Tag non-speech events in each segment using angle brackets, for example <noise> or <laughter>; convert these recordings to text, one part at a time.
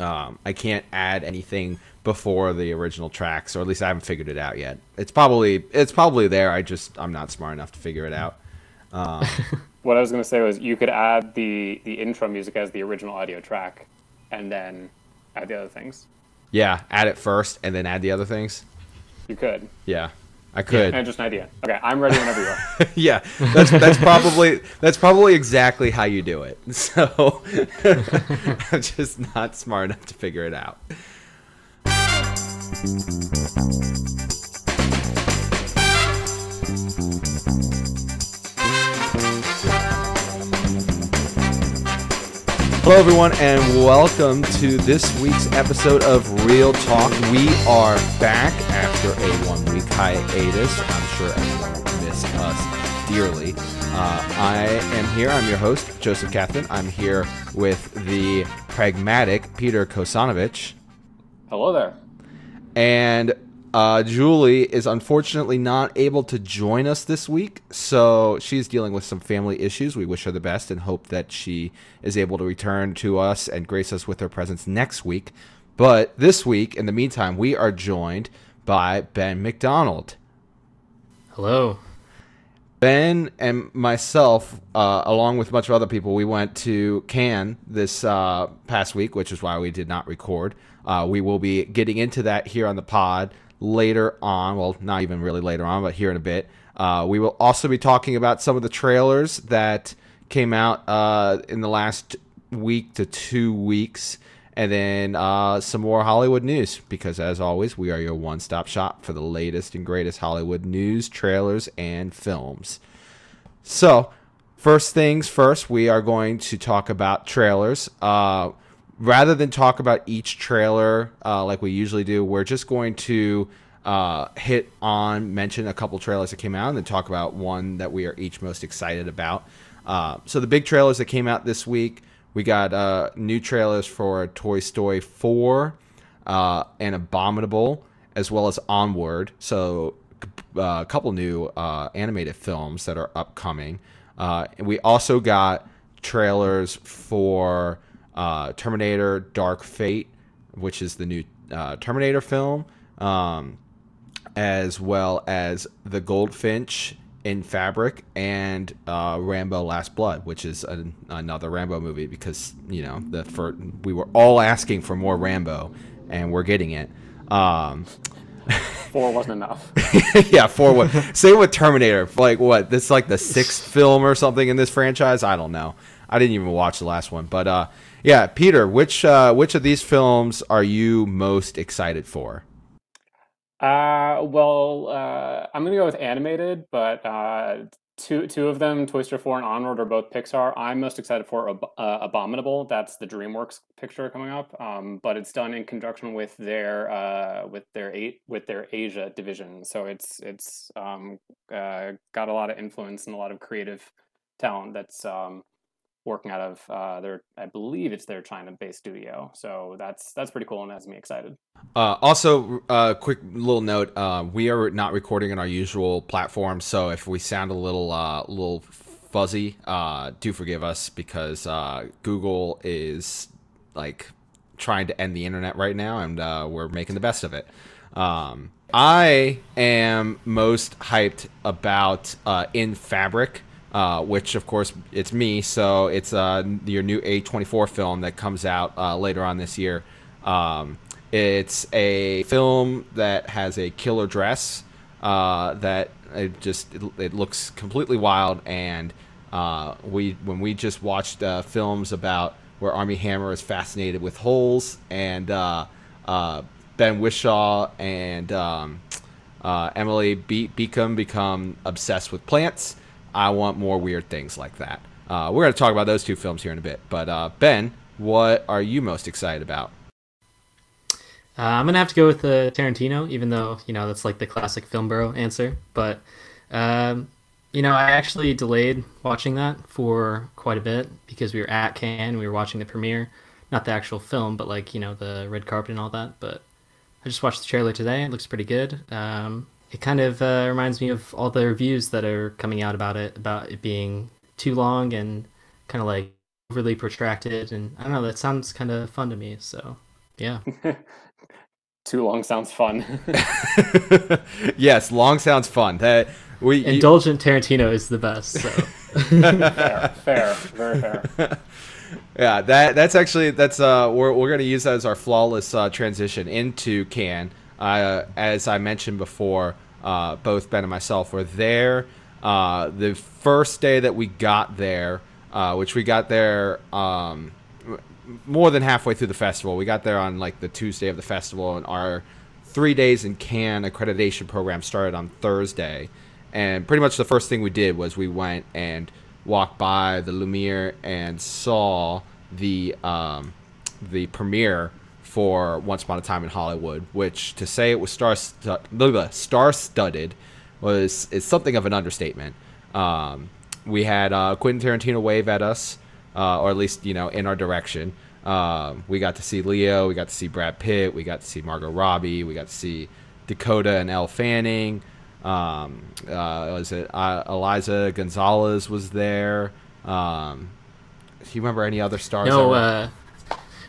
um, I can't add anything before the original tracks, or at least I haven't figured it out yet. It's probably it's probably there. I just I'm not smart enough to figure it out. Um, <laughs> what I was gonna say was you could add the the intro music as the original audio track, and then add the other things. Yeah, add it first and then add the other things. You could. Yeah. I could. Yeah, just an idea. Okay, I'm ready whenever you are. <laughs> yeah, that's that's probably that's probably exactly how you do it. <laughs> So <laughs> I'm just not smart enough to figure it out. Hello, everyone, and welcome to this week's episode of Real Talk. We are back after a one week hiatus. I'm sure everyone missed us dearly. Uh, I am here. I'm your host, Joseph Catherine. I'm here with the pragmatic Peter Kosanovich. Hello there. And uh, Julie is unfortunately not able to join us this week, so she's dealing with some family issues. We wish her the best and hope that she is able to return to us and grace us with her presence next week. But this week, in the meantime, we are joined by Ben McDonald. Hello. Ben and myself, uh, along with a bunch of other people, we went to Cannes this uh, past week, which is why we did not record. Uh, we will be getting into that here on the pod later on. Well, not even really later on, but here in a bit. Uh, we will also be talking about some of the trailers that came out uh, in the last week to two weeks, and then uh, some more Hollywood news. Because as always, we are your one-stop shop for the latest and greatest Hollywood news, trailers, and films. So, first things first, we are going to talk about trailers. Uh, rather than talk about each trailer uh, like we usually do, we're just going to uh, hit on, mention a couple trailers that came out, and then talk about one that we are each most excited about. Uh, so the big trailers that came out this week, we got uh, new trailers for Toy Story 4 uh, and Abominable, as well as Onward. So uh, a couple new animated films that are upcoming. and we also got trailers for uh, Terminator Dark Fate, which is the new uh, Terminator film, um, as well as The Goldfinch in Fabric and uh, Rambo Last Blood, which is an, another Rambo movie because, you know, the for, we were all asking for more Rambo and we're getting it. Um, <laughs> four wasn't enough. <laughs> yeah, four was. Same with Terminator. Like what? This is like the sixth film or something in this franchise. I don't know. I didn't even watch the last one, but uh, yeah, Peter, which uh, which of these films are you most excited for? Uh, well, uh, I'm gonna go with animated, but uh, two two of them, Toy Story 4 and Onward, are both Pixar. I'm most excited for Ab- uh, Abominable. That's the DreamWorks picture coming up, um, but it's done in conjunction with their uh, with their eight with their Asia division. So it's it's um, uh, got a lot of influence and a lot of creative talent that's um, working out of uh, their I believe it's their China-based studio. So that's that's pretty cool and has me excited. Uh, also, uh, quick little note: uh, we are not recording on our usual platform, so if we sound a little uh, little fuzzy, uh, do forgive us because Google is like trying to end the internet right now, and we're making the best of it. Um, I am most hyped about In Fabric uh, which of course it's me. So it's uh, your new A24 film that comes out uh, later on this year. Um, it's a film that has a killer dress uh, that it just it, it, looks completely wild. And uh, we when we just watched uh, films about where Armie Hammer is fascinated with holes and Ben Whishaw and um, Emily Be- Beecham become obsessed with plants I want more weird things like that. Uh, we're going to talk about those two films here in a bit. But uh, Ben, what are you most excited about? Uh, I'm gonna have to go with the Tarantino, even though you know that's like the classic film bro answer. But um, you know, I actually delayed watching that for quite a bit because we were at Cannes, we were watching the premiere, not the actual film, but like you know the red carpet and all that. But I just watched the trailer today; it looks pretty good. Um, it kind of uh, reminds me of all the reviews that are coming out about it, about it being too long and kind of like overly protracted, and I don't know. That sounds kind of fun to me. So yeah. <laughs> Too long sounds fun. <laughs> yes, long sounds fun. That we indulgent Tarantino is the best. So. <laughs> fair, fair, very fair. Yeah, that that's actually that's uh we're we're gonna use that as our flawless uh, transition into Cannes. Uh, as I mentioned before, uh, both Ben and myself were there. Uh, the first day that we got there, uh, which we got there um, more than halfway through the festival. We got there on like the Tuesday of the festival, and our three days in Cannes accreditation program started on Thursday. And pretty much the first thing we did was we went and walked by the Lumiere and saw the um, the premiere for Once Upon a Time in Hollywood, which to say it was star star studded was is something of an understatement. Um, we had uh, Quentin Tarantino wave at us, uh, or at least you know in our direction. Um, we got to see Leo, we got to see Brad Pitt, we got to see Margot Robbie, we got to see Dakota and Elle Fanning. Um, uh, was it uh, Eliza Gonzalez was there? Um, do you remember any other stars? No.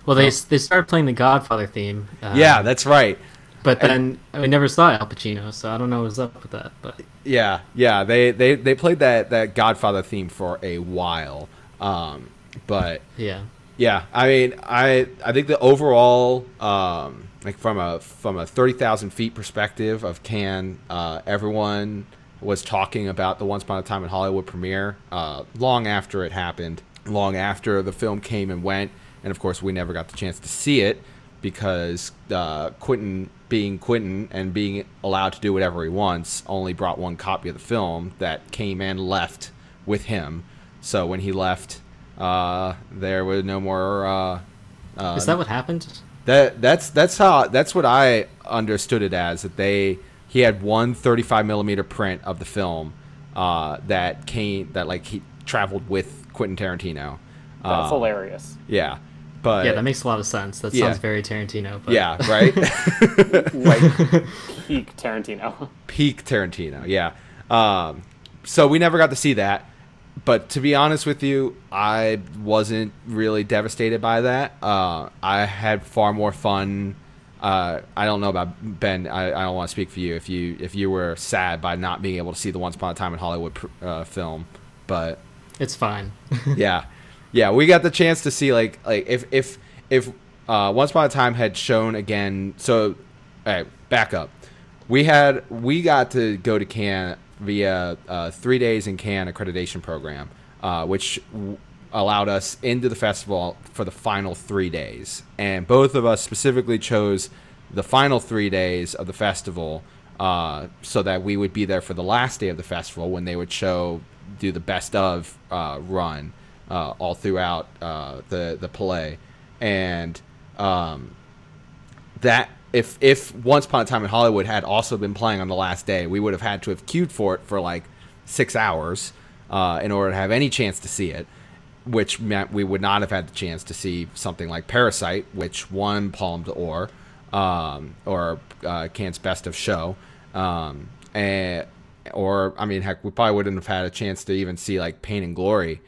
Well, they they started playing the Godfather theme. Uh, yeah, that's right. But then and, we never saw Al Pacino, so I don't know what's up with that. But yeah, yeah, they they, they played that that Godfather theme for a while. Um, but yeah, yeah, I mean, I I think the overall um, like from a from a thirty thousand feet perspective of Cannes, uh, everyone was talking about the Once Upon a Time in Hollywood premiere uh, long after it happened, long after the film came and went, and of course we never got the chance to see it because uh, Quentin, being Quentin and being allowed to do whatever he wants, only brought one copy of the film that came and left with him. So when he left uh, there was no more. Uh, uh, Is that what happened? That that's that's how that's what I understood it as. That they he had one 35 millimeter print of the film uh, that came that like he traveled with Quentin Tarantino. That's um, hilarious. Yeah. But, yeah, that makes a lot of sense. That yeah. sounds very Tarantino. But... Yeah, right. <laughs> like <laughs> peak Tarantino. Peak Tarantino. Yeah. Um, so we never got to see that but to be honest with you, I wasn't really devastated by that. Uh, I had far more fun. Uh, I don't know about Ben. I, I, don't want to speak for you if you if you were sad by not being able to see the Once Upon a Time in Hollywood uh, film, but it's fine. <laughs> yeah, yeah, we got the chance to see like like if if if uh, Once Upon a Time had shown again. So, all right, back up. We had we got to go to Cannes via uh, three days in Cannes accreditation program, uh, which w- allowed us into the festival for the final three days. And both of us specifically chose the final three days of the festival uh, so that we would be there for the last day of the festival when they would show do the best of uh, run uh, all throughout uh, the the play, and um, that if if Once Upon a Time in Hollywood had also been playing on the last day, we would have had to have queued for it for like six hours uh, in order to have any chance to see it, which meant we would not have had the chance to see something like Parasite, which won Palme d'Or um, or uh, Cannes Best of Show, um, and or I mean, heck, we probably wouldn't have had a chance to even see like Pain and Glory.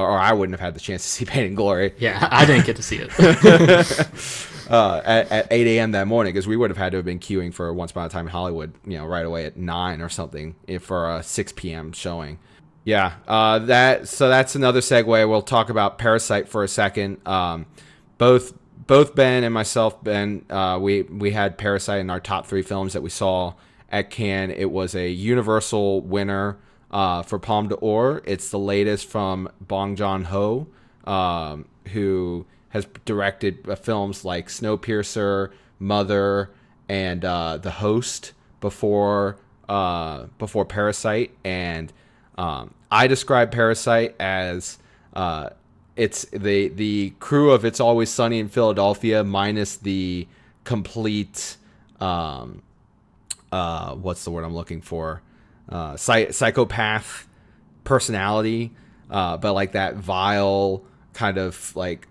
Or I wouldn't have had the chance to see <laughs> Pain and Glory. Yeah, I didn't get to see it. <laughs> uh, at, at 8 a.m. that morning because we would have had to have been queuing for Once Upon a Time in Hollywood, you know, right away at 9 or something if for a 6 p.m. showing. Yeah, uh, that so that's another segue. We'll talk about Parasite for a second. Um, both both Ben and myself, Ben, uh, we we had Parasite in our top three films that we saw at Cannes. It was a Universal winner uh, for Palme d'Or. It's the latest from Bong Joon Ho, um, who has directed uh, films like Snowpiercer, Mother, and uh, The Host before uh, before Parasite. And um, I describe Parasite as uh, it's the the crew of It's Always Sunny in Philadelphia minus the complete um, uh, what's the word I'm looking for uh, psych- psychopath personality, but like that vile kind of like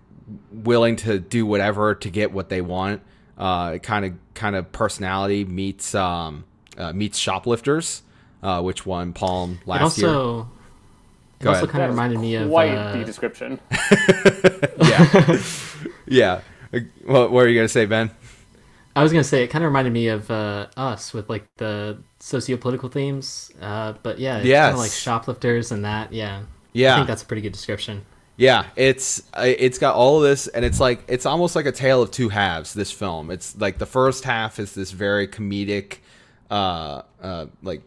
willing to do whatever to get what they want. Uh, kind of kind of personality meets um, uh, meets shoplifters, uh, which won Palm last it also, year. It also kind of reminded me of quite uh, the description. <laughs> yeah, <laughs> yeah. What, what were you gonna say, Ben? I was gonna say it kind of reminded me of uh, us with like the socio-political themes. Uh, but yeah, it's kind of like shoplifters and that. Yeah, yeah, I think that's a pretty good description. Yeah, it's it's got all of this, and it's like it's almost like a tale of two halves. This film, it's like the first half is this very comedic, uh, uh, like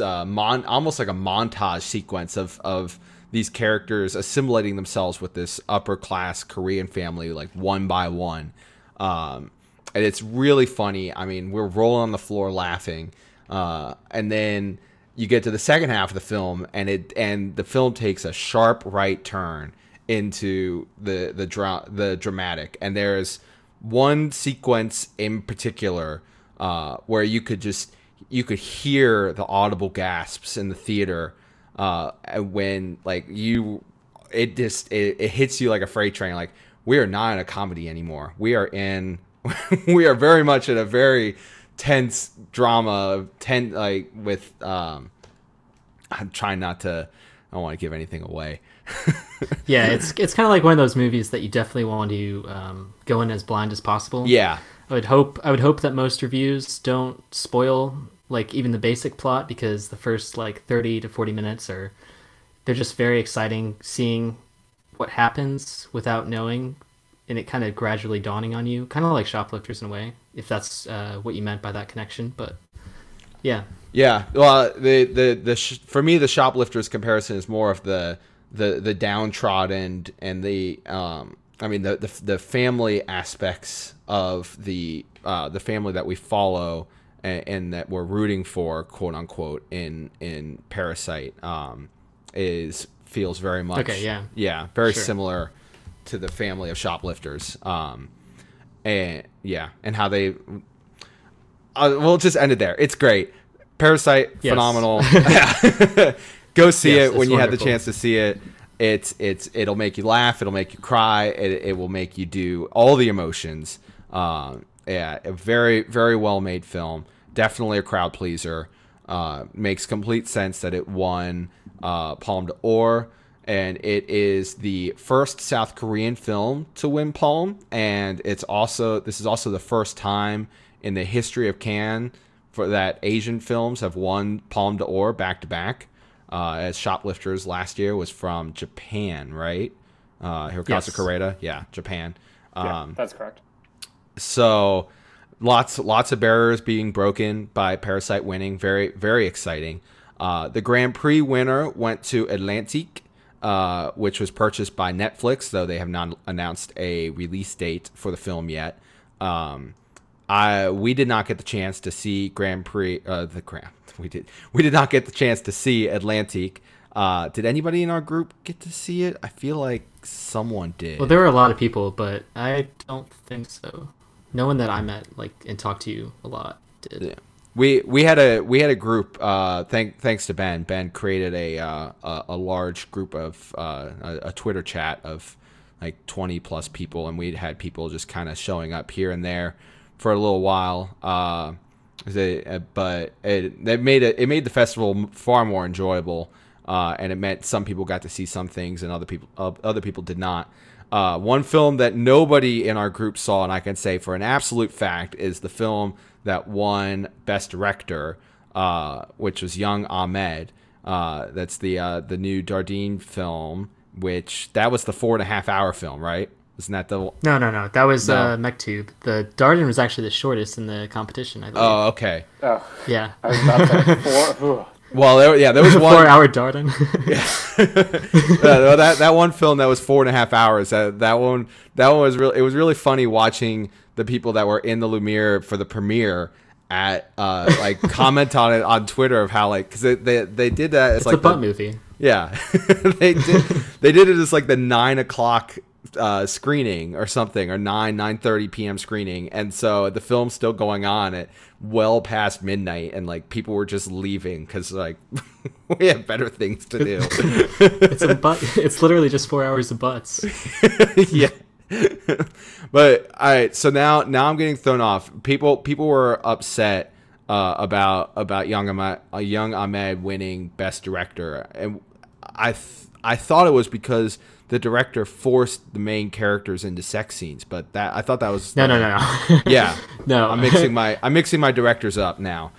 uh, mon- almost like a montage sequence of of these characters assimilating themselves with this upper class Korean family, like one by one. Um, and it's really funny. I mean, we're rolling on the floor laughing, uh, and then you get to the second half of the film, and it and the film takes a sharp right turn into the the dra- the dramatic, and there's one sequence in particular uh, where you could just you could hear the audible gasps in the theater uh, when like you it just it, it hits you like a freight train. Like we are not in a comedy anymore. We are in <laughs> we are very much in a very tense drama ten like with um i'm trying not to i don't want to give anything away <laughs> Yeah, it's it's kind of like one of those movies that you definitely want to um, go in as blind as possible. yeah I would hope I would hope that most reviews don't spoil like even the basic plot because the first like 30 to 40 minutes are they're just very exciting seeing what happens without knowing and it kind of gradually dawning on you kind of like shoplifters in a way if that's uh, what you meant by that connection but yeah Yeah, well, the the the sh- for me the shoplifters comparison is more of the the the downtrodden and the um I mean the the, the family aspects of the uh, the family that we follow and, and that we're rooting for quote unquote in in Parasite um is feels very much Okay, yeah. yeah very Sure. similar to the family of shoplifters um and yeah and how they uh, we'll just end it there. It's great. Parasite, Yes. phenomenal. <laughs> <laughs> Go see Yes, it when you have the chance to see it. It's it's it'll make you laugh. It'll make you cry. It, it will make you do all the emotions. Um, yeah, a very very well made film. Definitely a crowd pleaser. Uh, makes complete sense that it won uh, Palme d'Or and it is the first South Korean film to win Palm, and it's also this is also the first time in the history of Cannes for that Asian films have won Palme d'Or back to back. Uh, as Shoplifters last year was from Japan, right? Uh, Hirokazu Yes. Koreeda, yeah, Japan. Yeah, Um, that's correct. so lots lots of barriers being broken by Parasite winning. Very very exciting. Uh, the Grand Prix winner went to Atlantique, uh, which was purchased by Netflix, though they have not announced a release date for the film yet. Um, I we did not get the chance to see Grand Prix. Uh, the Grand <laughs> we did we did not get the chance to see Atlantique. Uh, did anybody in our group get to see it? I feel like someone did. well there were a lot of people but i don't think so no one that i met like and talked to you a lot did Yeah. We we had a we had a group. Uh, thank thanks to Ben. Ben created a uh, a, a large group of uh, a, a Twitter chat of like twenty plus people, and we had people just kind of showing up here and there for a little while. Uh, uh, but it, it made it it made the festival far more enjoyable, uh, and it meant some people got to see some things and other people other people did not. Uh, one film that nobody in our group saw, and I can say for an absolute fact, is the film that won Best Director, uh, which was Young Ahmed. Uh, that's the uh, the new Dardenne film, which that was the four and a half hour film, right? Isn't that the? No, no, no. That was No. uh, Mektoub. The Dardenne was actually the shortest in the competition, I believe. Oh, okay. Oh, yeah. <laughs> I was about to four. <laughs> Well, there, yeah, there was <laughs> one. Four hour Dardenne. <laughs> Uh, <laughs> that that one film that was four and a half hours. That that one that one was real. It was really funny watching the people that were in the Lumiere for the premiere at uh like comment on it on Twitter of how like because they, they they did that. It's, it's like a butt the- movie. Yeah, they did. They did it as like the nine o'clock uh, screening or something, or nine nine thirty p.m. screening, and so the film's still going on at well past midnight, and like people were just leaving because like <laughs> we have better things to do. <laughs> It's a butt. It's literally just four hours of butts. <laughs> yeah. but all right, so now now I'm getting thrown off. People people were upset uh, about about young Ahmed, uh, young Ahmed winning best director, and I th- I thought it was because the director forced the main characters into sex scenes, but that I thought that was no, no, no, no. <laughs> yeah. no, I'm mixing my I'm mixing my directors up now.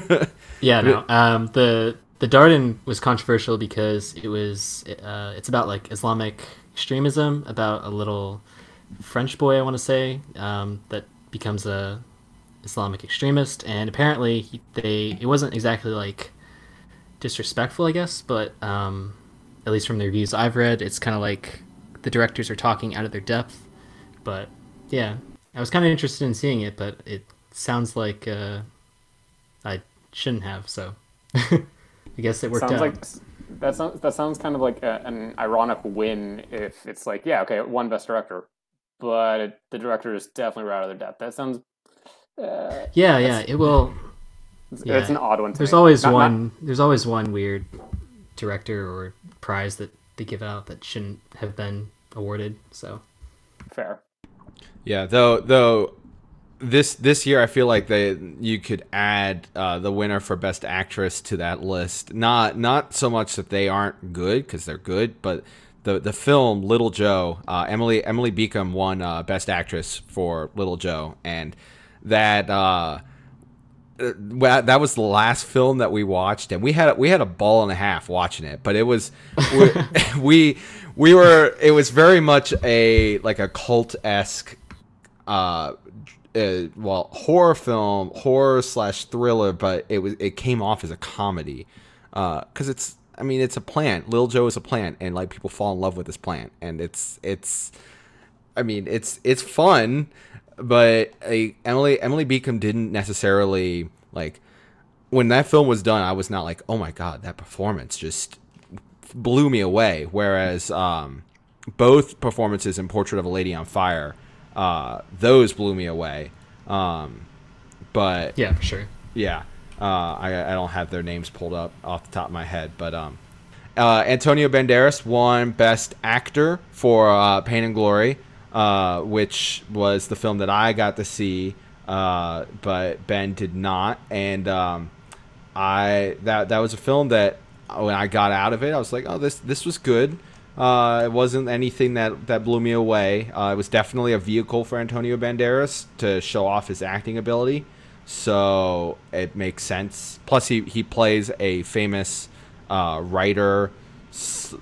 <laughs> yeah, no. Um, the the Dardenne was controversial because it was uh, it's about like Islamic extremism about a little French boy I want to say um, that becomes a Islamic extremist, and apparently he, they it wasn't exactly like disrespectful, I guess, but um, at least from the reviews I've read, it's kind of like the directors are talking out of their depth. But yeah, I was kind of interested in seeing it, but it sounds like uh, I shouldn't have. So <laughs> I guess it worked sounds out. Like, that sounds that sounds kind of like a, an ironic win if it's like yeah okay one best director, but it, the director is definitely out of their depth. That sounds. Uh, yeah, yeah, it will. It's, Yeah. it's an odd one. To There's me. always Not- not- one. There's always one weird director or prize that they give out that shouldn't have been awarded. So fair. Yeah, though though this this year I feel like they you could add uh, the winner for best actress to that list. Not not so much that they aren't good because they're good, but the the film Little Joe, uh, Emily Emily Beecham won uh, best actress for Little Joe, and that. Uh, uh, well, that was the last film that we watched, and we had we had a ball and a half watching it. But it was we <laughs> we, we were it was very much a like a cult esque, uh, uh, well horror film, horror slash thriller, but it was it came off as a comedy, because it's I mean it's a plant. Lil Joe is a plant, and like people fall in love with this plant, and it's it's I mean, it's it's fun, but uh, Emily Emily Beecham didn't necessarily like when that film was done. I was not like, oh my god, that performance just blew me away. Whereas um, both performances in Portrait of a Lady on Fire, uh, those blew me away. Um, but yeah, for sure. yeah, uh, I, I don't have their names pulled up off the top of my head, but um, uh, Antonio Banderas won Best Actor for uh, Pain and Glory, uh, which was the film that I got to see, uh, but Ben did not, and um, I that that was a film that when I got out of it, I was like, oh, this this was good. Uh, it wasn't anything that, that blew me away. Uh, it was definitely a vehicle for Antonio Banderas to show off his acting ability so it makes sense. Plus, he, he plays a famous uh, writer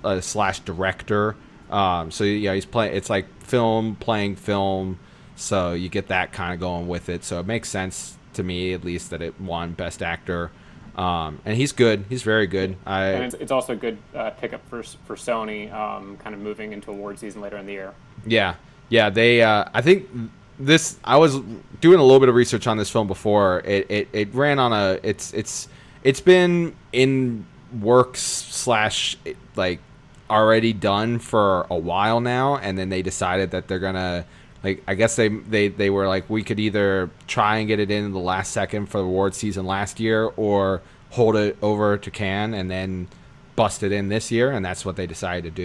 uh, slash director. Um, so yeah, he's playing. It's like film playing film. So you get that kind of going with it. So it makes sense to me, at least, that it won Best Actor. Um, and he's good. He's very good. and it's, it's also a good uh, pickup for for Sony, um, kind of moving into award season later in the year. Yeah, yeah. They, uh, I think this. I was doing a little bit of research on this film before. It, it, it ran on a. It's, it's, it's been in works slash like already done for a while now, and then they decided that they're gonna. Like I guess they, they they were like we could either try and get it in the last second for the award season last year or hold it over to Cannes and then bust it in this year and that's what they decided to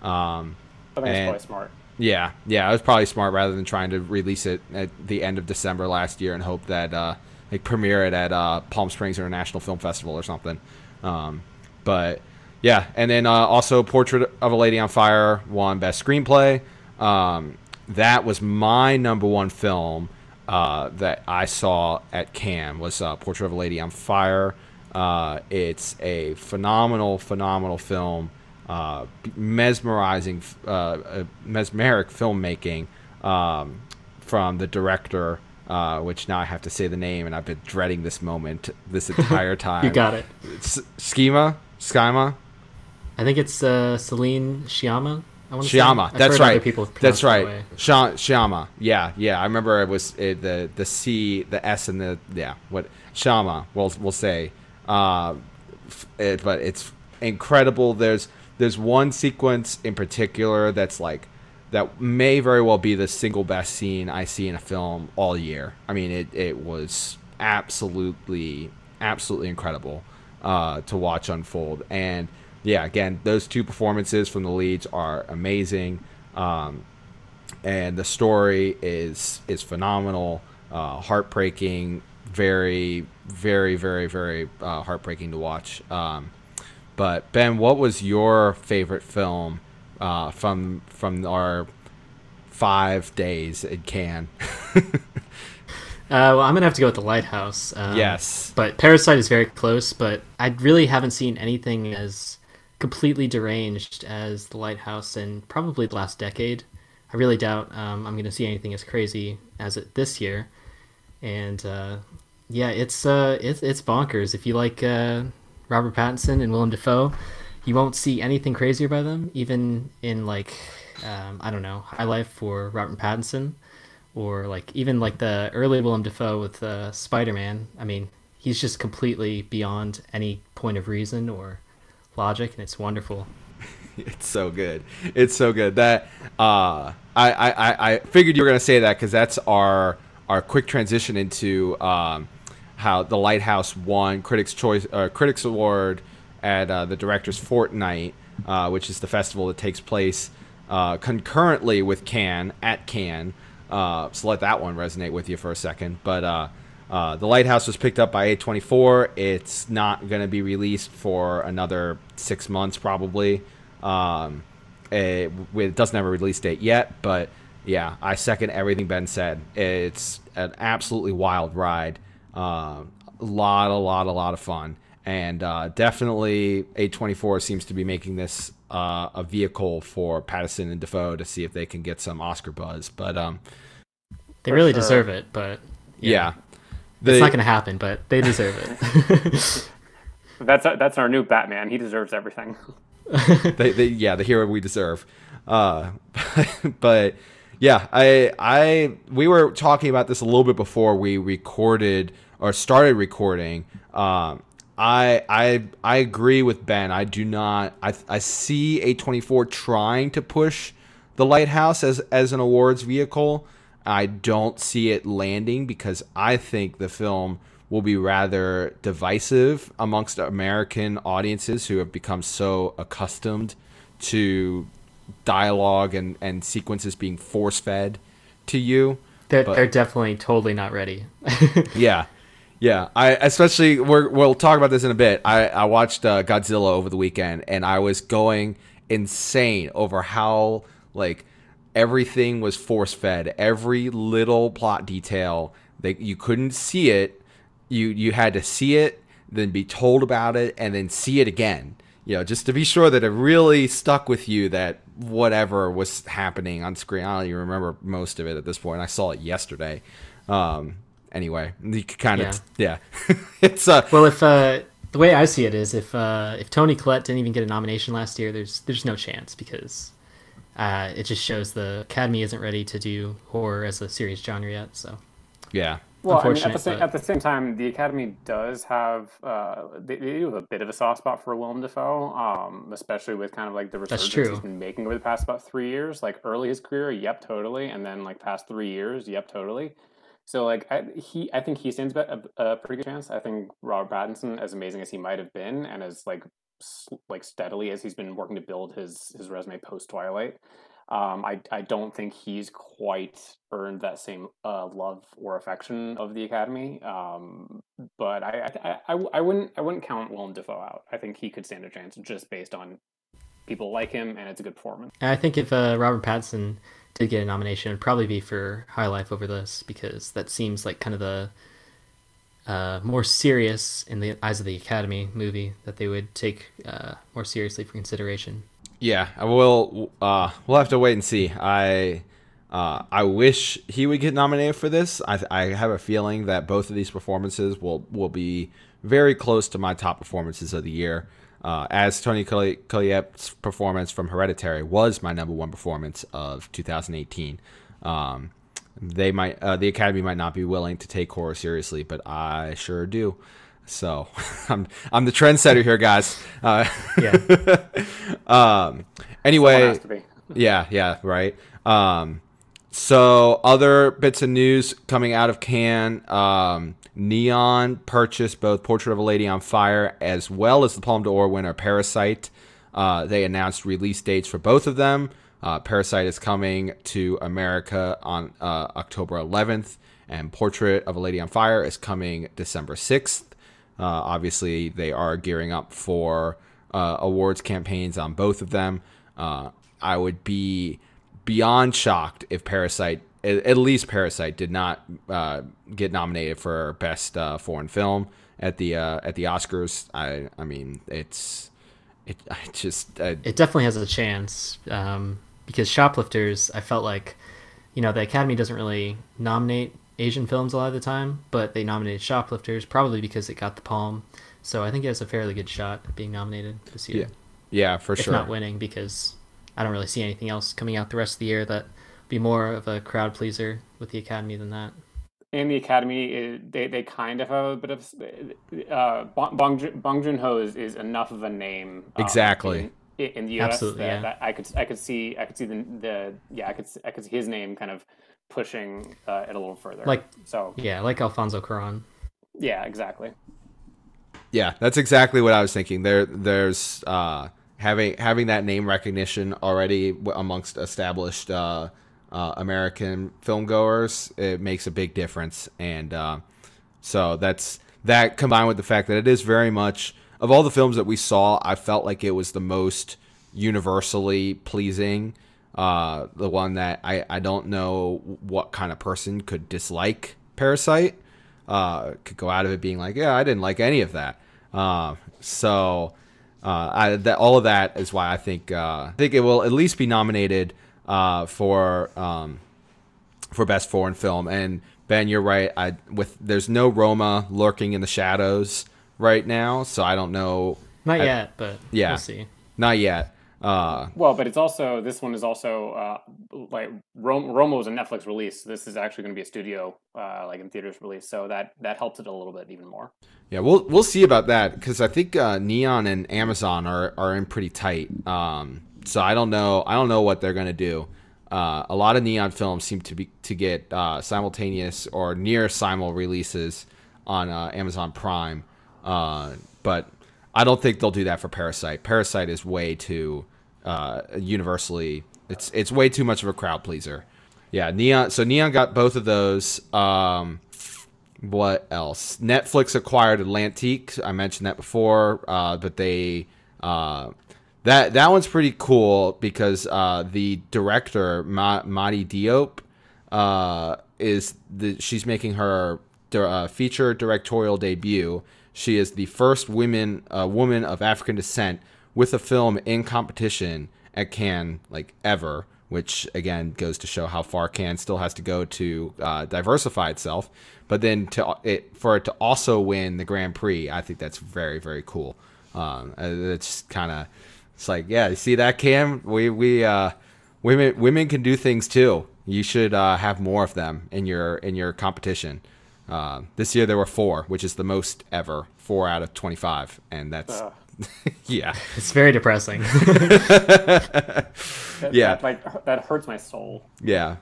do. Um, I think And- it's probably smart. yeah, yeah, it was probably smart rather than trying to release it at the end of December last year and hope that uh, like premiere it at uh, Palm Springs International Film Festival or something. Um, but yeah, and then uh, also Portrait of a Lady on Fire won Best Screenplay. Um, that was my number one film uh, that I saw at Cannes was uh, Portrait of a Lady on Fire. Uh, it's a phenomenal, phenomenal film uh, mesmerizing, uh, mesmeric filmmaking um, from the director, uh, which now I have to say the name, and I've been dreading this moment this <laughs> entire time. You got it. S- Schema, Schema, I think it's uh, Celine Sciamma. I want to Shyama. That's right. That's that right. way. Shyama. Yeah, yeah. I remember it was uh, the the C, the S, and the yeah. What Shama? We'll we'll say. Uh, f- it, but it's incredible. There's there's one sequence in particular that's like that may very well be the single best scene I see in a film all year. I mean, it it was absolutely absolutely incredible uh, to watch unfold and yeah, again, those two performances from the leads are amazing, um, and the story is is phenomenal, uh, heartbreaking, very, very, very, very uh, heartbreaking to watch. Um, But Ben, what was your favorite film uh, from from our five days in Cannes? <laughs> Uh, well, I'm gonna have to go with the Lighthouse. Um, yes, but Parasite is very close. But I really haven't seen anything as completely deranged as the Lighthouse in probably the last decade. I really doubt um, I'm gonna see anything as crazy as it this year. And uh, yeah, it's uh, it's it's bonkers. If you like uh, Robert Pattinson and Willem Dafoe, you won't see anything crazier by them. Even in like um, I don't know High Life for Robert Pattinson or like even like the early Willem Dafoe with uh, Spider Man. I mean, he's just completely beyond any point of reason or logic, and it's wonderful. <laughs> it's so good. It's so good that uh, I, I I figured you were gonna say that because that's our our quick transition into um, how the Lighthouse won Critics Choice uh, Critics Award at uh, the Directors Fortnight, uh, which is the festival that takes place uh, concurrently with Cannes at Cannes. Uh, so let that one resonate with you for a second. But uh, the Lighthouse was picked up by A24. It's not going to be released for another six months, probably. Um, it, it, doesn't have a release date yet, but yeah, I second everything Ben said. It's an absolutely wild ride. Uh, a lot, a lot, a lot of fun. And uh, definitely A24 seems to be making this uh, a vehicle for Pattinson and Dafoe to see if they can get some Oscar buzz. But um, they really sure. deserve it. But yeah, yeah. The, it's not going to happen. But they deserve it. <laughs> that's that's our new Batman. He deserves everything. <laughs> they, they, yeah, the hero we deserve. Uh, <laughs> but yeah, I I we were talking about this a little bit before we recorded or started recording. Um, I I I agree with Ben. I do not. I I see A24 trying to push the Lighthouse as as an awards vehicle. I don't see it landing because I think the film will be rather divisive amongst American audiences who have become so accustomed to dialogue and, and sequences being force fed to you. They're, but, they're definitely totally not ready. <laughs> yeah. Yeah, I especially we will talk about this in a bit. I I watched uh, Godzilla over the weekend and I was going insane over how like everything was force fed. Every little plot detail that you couldn't see it, you you had to see it, then be told about it, and then see it again. You know, just to be sure that it really stuck with you that whatever was happening on screen. I don't even remember most of it at this point. I saw it yesterday. Um, anyway, you kind of yeah. yeah. <laughs> it's uh well if uh the way I see it is if uh if Toni Collette didn't even get a nomination last year, there's there's no chance because uh, it just shows the Academy isn't ready to do horror as a serious genre yet. So yeah. Well, I mean, at, the same, but... at the same time, the Academy does have uh, they, they, do have a bit of a soft spot for Willem Dafoe, um, especially with kind of like the resurgence he's been making over the past about three years. Like early his career, yep, totally, and then like past three years, yep, totally. So like I, he, I think he stands a, a pretty good chance. I think Robert Pattinson, as amazing as he might have been, and as like like steadily as he's been working to build his his resume post Twilight. Um, I I don't think he's quite earned that same uh, love or affection of the Academy. Um, but I, I, I I wouldn't I wouldn't count Willem Dafoe out. I think he could stand a chance just based on people like him and it's a good performance. I think if uh, Robert Pattinson did get a nomination, it'd probably be for High Life over this because that seems like kind of the uh, more serious in the eyes of the Academy movie that they would take uh, more seriously for consideration. Yeah, I will. Uh, we'll have to wait and see. I uh, I wish he would get nominated for this. I, I have a feeling that both of these performances will will be very close to my top performances of the year. Uh, as Toni Collette's performance from Hereditary was my number one performance of 2018. Um, they might uh, the academy might not be willing to take horror seriously, but I sure do. So <laughs> I'm I'm the trendsetter here, guys. Uh, yeah. <laughs> um. Anyway. <laughs> yeah. Yeah. Right. Um. So other bits of news coming out of Cannes. Um, Neon purchased both Portrait of a Lady on Fire as well as the Palme d'Or winner Parasite. Uh, they announced release dates for both of them. Uh, Parasite is coming to America on uh, October 11th, and Portrait of a Lady on Fire is coming December 6th. Uh, obviously, they are gearing up for uh, awards campaigns on both of them. Uh, I would be beyond shocked if Parasite, at least Parasite, did not uh, get nominated for best foreign film at the at the Oscars. I I mean it's it I just I, it definitely has a chance um, because Shoplifters. I felt like you know the Academy doesn't really nominate Asian films a lot of the time, but they nominated Shoplifters probably because it got the palm. So I think it has a fairly good shot at being nominated this year. yeah yeah for if sure. not winning because I don't really see anything else coming out the rest of the year that be more of a crowd pleaser with the Academy than that. And the Academy, is, they, they kind of have a bit of uh, Bong, Bong, Joon- Bong Joon Ho is, is enough of a name um, Exactly. in, in the US Absolutely, that, yeah. that I could I could see I could see the, the yeah I could s- I could see his name kind of pushing uh, it a little further. Like- so Yeah, like Alfonso Cuarón. yeah exactly. Yeah, that's exactly what I was thinking. There, there's uh, having having that name recognition already amongst established uh, uh, American film goers. It makes a big difference, and uh, so that's that combined with the fact that it is very much of all the films that we saw. I felt like it was the most universally pleasing. Uh, the one that I, I don't know what kind of person could dislike Parasite uh, could go out of it being like, yeah, I didn't like any of that. Uh, so uh, I, that all of that is why I think uh, I think it will at least be nominated uh, for um, for best foreign film. And Ben, you're right. I with there's no Roma lurking in the shadows right now, so I don't know. Not I- yet, but yeah. we'll see. Not yet. Uh, Well, but it's also this one is also uh, like Rome, Roma was a Netflix release. This is actually going to be a studio uh, like in theaters release, so that that helps it a little bit even more. Yeah, we'll we'll see about that because I think uh, Neon and Amazon are, are in pretty tight. Um, so I don't know I don't know what they're gonna do. Uh, a lot of Neon films seem to be to get uh, simultaneous or near simul releases on uh, Amazon Prime, uh, but I don't think they'll do that for Parasite. Parasite is way too uh, universally it's it's way too much of a crowd pleaser. Yeah, Neon. So Neon got both of those. Um, what else? Netflix acquired Atlantique. I mentioned that before, uh, but they uh, that that one's pretty cool because uh, the director Ma- Mati Diop uh, is the she's making her uh, feature directorial debut. She is the first women uh, woman of African descent with a film in competition at Cannes, like ever. Which again goes to show how far Cannes still has to go to uh, diversify itself. But then to it for it to also win the Grand Prix, I think that's very very cool. Um, uh, it's kind of it's like yeah, you see that Cam? We we uh, women women can do things too. You should uh, have more of them in your in your competition. Uh, this year there were four, which is the most ever, four out of twenty five, and that's Ugh. <laughs> yeah, It's very depressing. <laughs> That, Yeah. that, like that hurts my soul. yeah.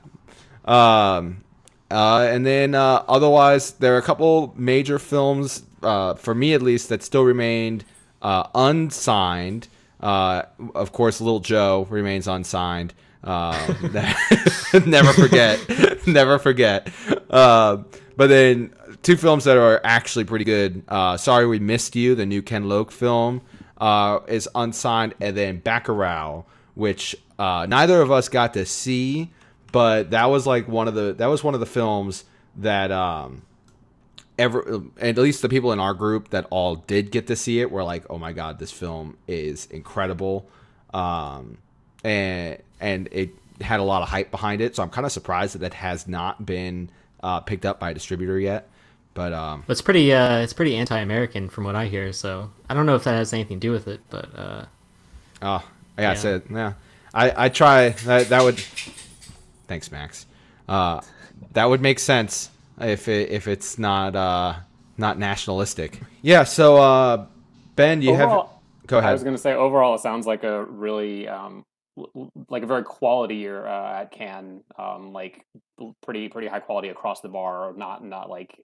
Um, uh, and then uh, otherwise, there are a couple major films, uh, for me at least, that still remained uh, unsigned. Uh, of course, Little Joe remains unsigned. Uh, <laughs> never forget, never forget. But then two films that are actually pretty good. Uh, Sorry We Missed You, the new Ken Loach film, uh, is unsigned, and then Bacurau, which uh, neither of us got to see, but that was like one of the that was one of the films that um, ever at least the people in our group that all did get to see it were like, oh my god, this film is incredible, um, and and it had a lot of hype behind it. So I'm kind of surprised that it has not been uh, picked up by a distributor yet. But um, it's pretty uh it's pretty anti-American from what I hear, so I don't know if that has anything to do with it, but uh Oh, yeah, I Yeah. said, yeah. I, I try that that would Thanks, Max. Uh that would make sense if it if it's not uh not nationalistic. Yeah, so uh Ben, you have go ahead. I was going to say overall, it sounds like a really um, l- l- like a very quality year uh, at Cannes. Um, like pretty pretty high quality across the bar. Not not like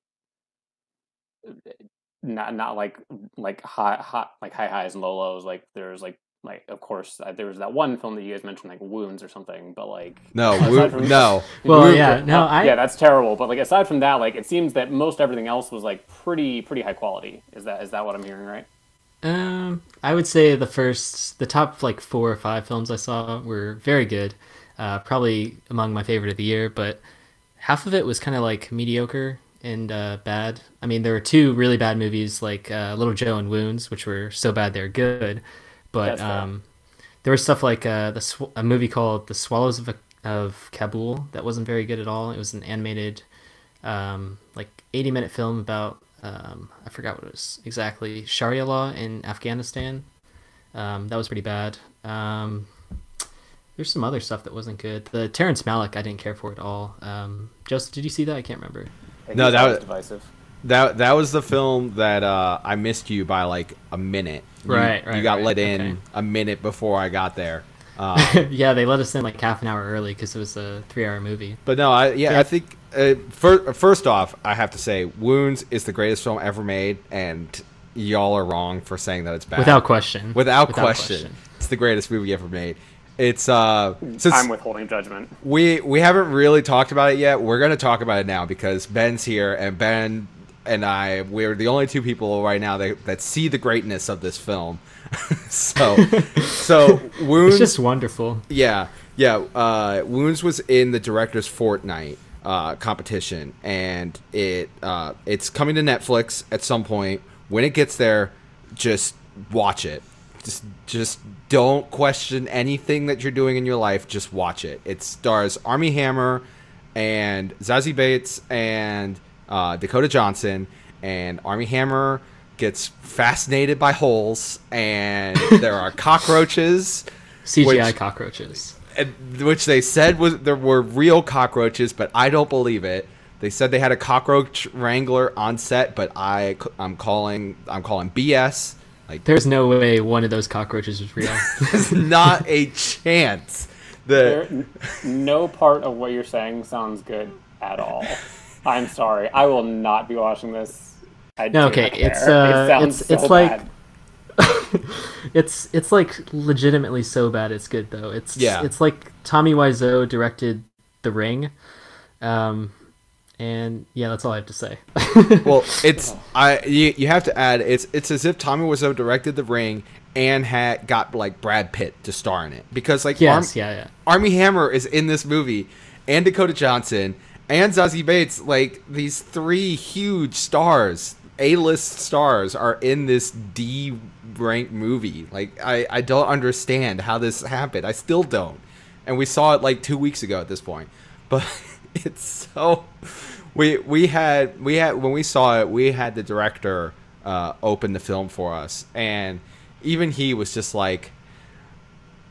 not not like like high hot like high highs and low lows. Like there's like like of course uh, there was that one film that you guys mentioned like wounds or something. But like No, <laughs> aside Woo- from- no. <laughs> well Wound- yeah, no, uh, <laughs> I yeah that's terrible. But like aside from that, like it seems that most everything else was like pretty pretty high quality. Is that is that what I'm hearing right? Um, I would say the first, the top like four or five films I saw were very good. Uh, probably among my favorite of the year, but half of it was kind of like mediocre and uh, bad. I mean, there were two really bad movies like uh, Little Joe and Wounds, which were so bad they're good. But um, there was stuff like uh, the sw- a movie called The Swallows of, of Kabul that wasn't very good at all. It was an animated, um, like eighty minute film about um, I forgot what it was exactly Sharia law in Afghanistan. Um, that was pretty bad. Um, there's some other stuff that wasn't good. The Terrence Malick I didn't care for at all. Um, Joseph, did you see that? I can't remember. No, that was- divisive. That that was the film that uh, I missed you by like a minute. You- Right, You got right, let in okay. a minute before I got there. Uh, <laughs> yeah, they let us in like half an hour early because it was a three-hour movie. but no, I yeah, Yeah. I think uh, fir- first off, I have to say, Wounds is the greatest film ever made, and y'all are wrong for saying that it's bad. Without question. Without, question, it's the greatest movie ever made. It's uh, since I'm withholding judgment. we we haven't really talked about it yet. We're gonna talk about it now because Ben's here, and Ben and I we're the only two people right now that that see the greatness of this film. <laughs> so so <laughs> wounds It's just wonderful. yeah yeah uh, wounds was in the director's fortnight uh, competition. And it uh, it's coming to netflix at some point. When it gets there just watch it. Just just don't question anything that you're doing in your life. Just watch it. It stars Armie Hammer and Zazie Beetz and uh, dakota johnson. And Armie Hammer gets fascinated by holes. And there are <laughs> cockroaches CGI Which- cockroaches. And- which they said was there were real cockroaches, but I don't believe it. They said they had a cockroach wrangler on set, but I I'm calling I'm calling BS. Like There's no way one of those cockroaches was real. <laughs> there's not a chance. There, The n- no part of what you're saying sounds good at all. I'm sorry. I will not be watching this. I No, do okay, not care. it's, uh, it sounds it's- it's like- bad. <laughs> it's it's like legitimately so bad it's good though. It's Yeah. it's like Tommy Wiseau directed The Ring. Um and yeah, that's all I have to say. <laughs> well, it's I you, you have to add it's it's as if Tommy Wiseau directed The Ring and had got like Brad Pitt to star in it because like Arm- yes, yeah, yeah. Armie Hammer is in this movie, and Dakota Johnson and Zazie Beetz. Like these three huge stars, A-list stars, are in this D-ranked movie. Like I, I don't understand how this happened. I still don't. And we saw it like two weeks ago at this point, but <laughs> it's so. We we had we had when we saw it, we had the director uh, open the film for us, and even he was just like.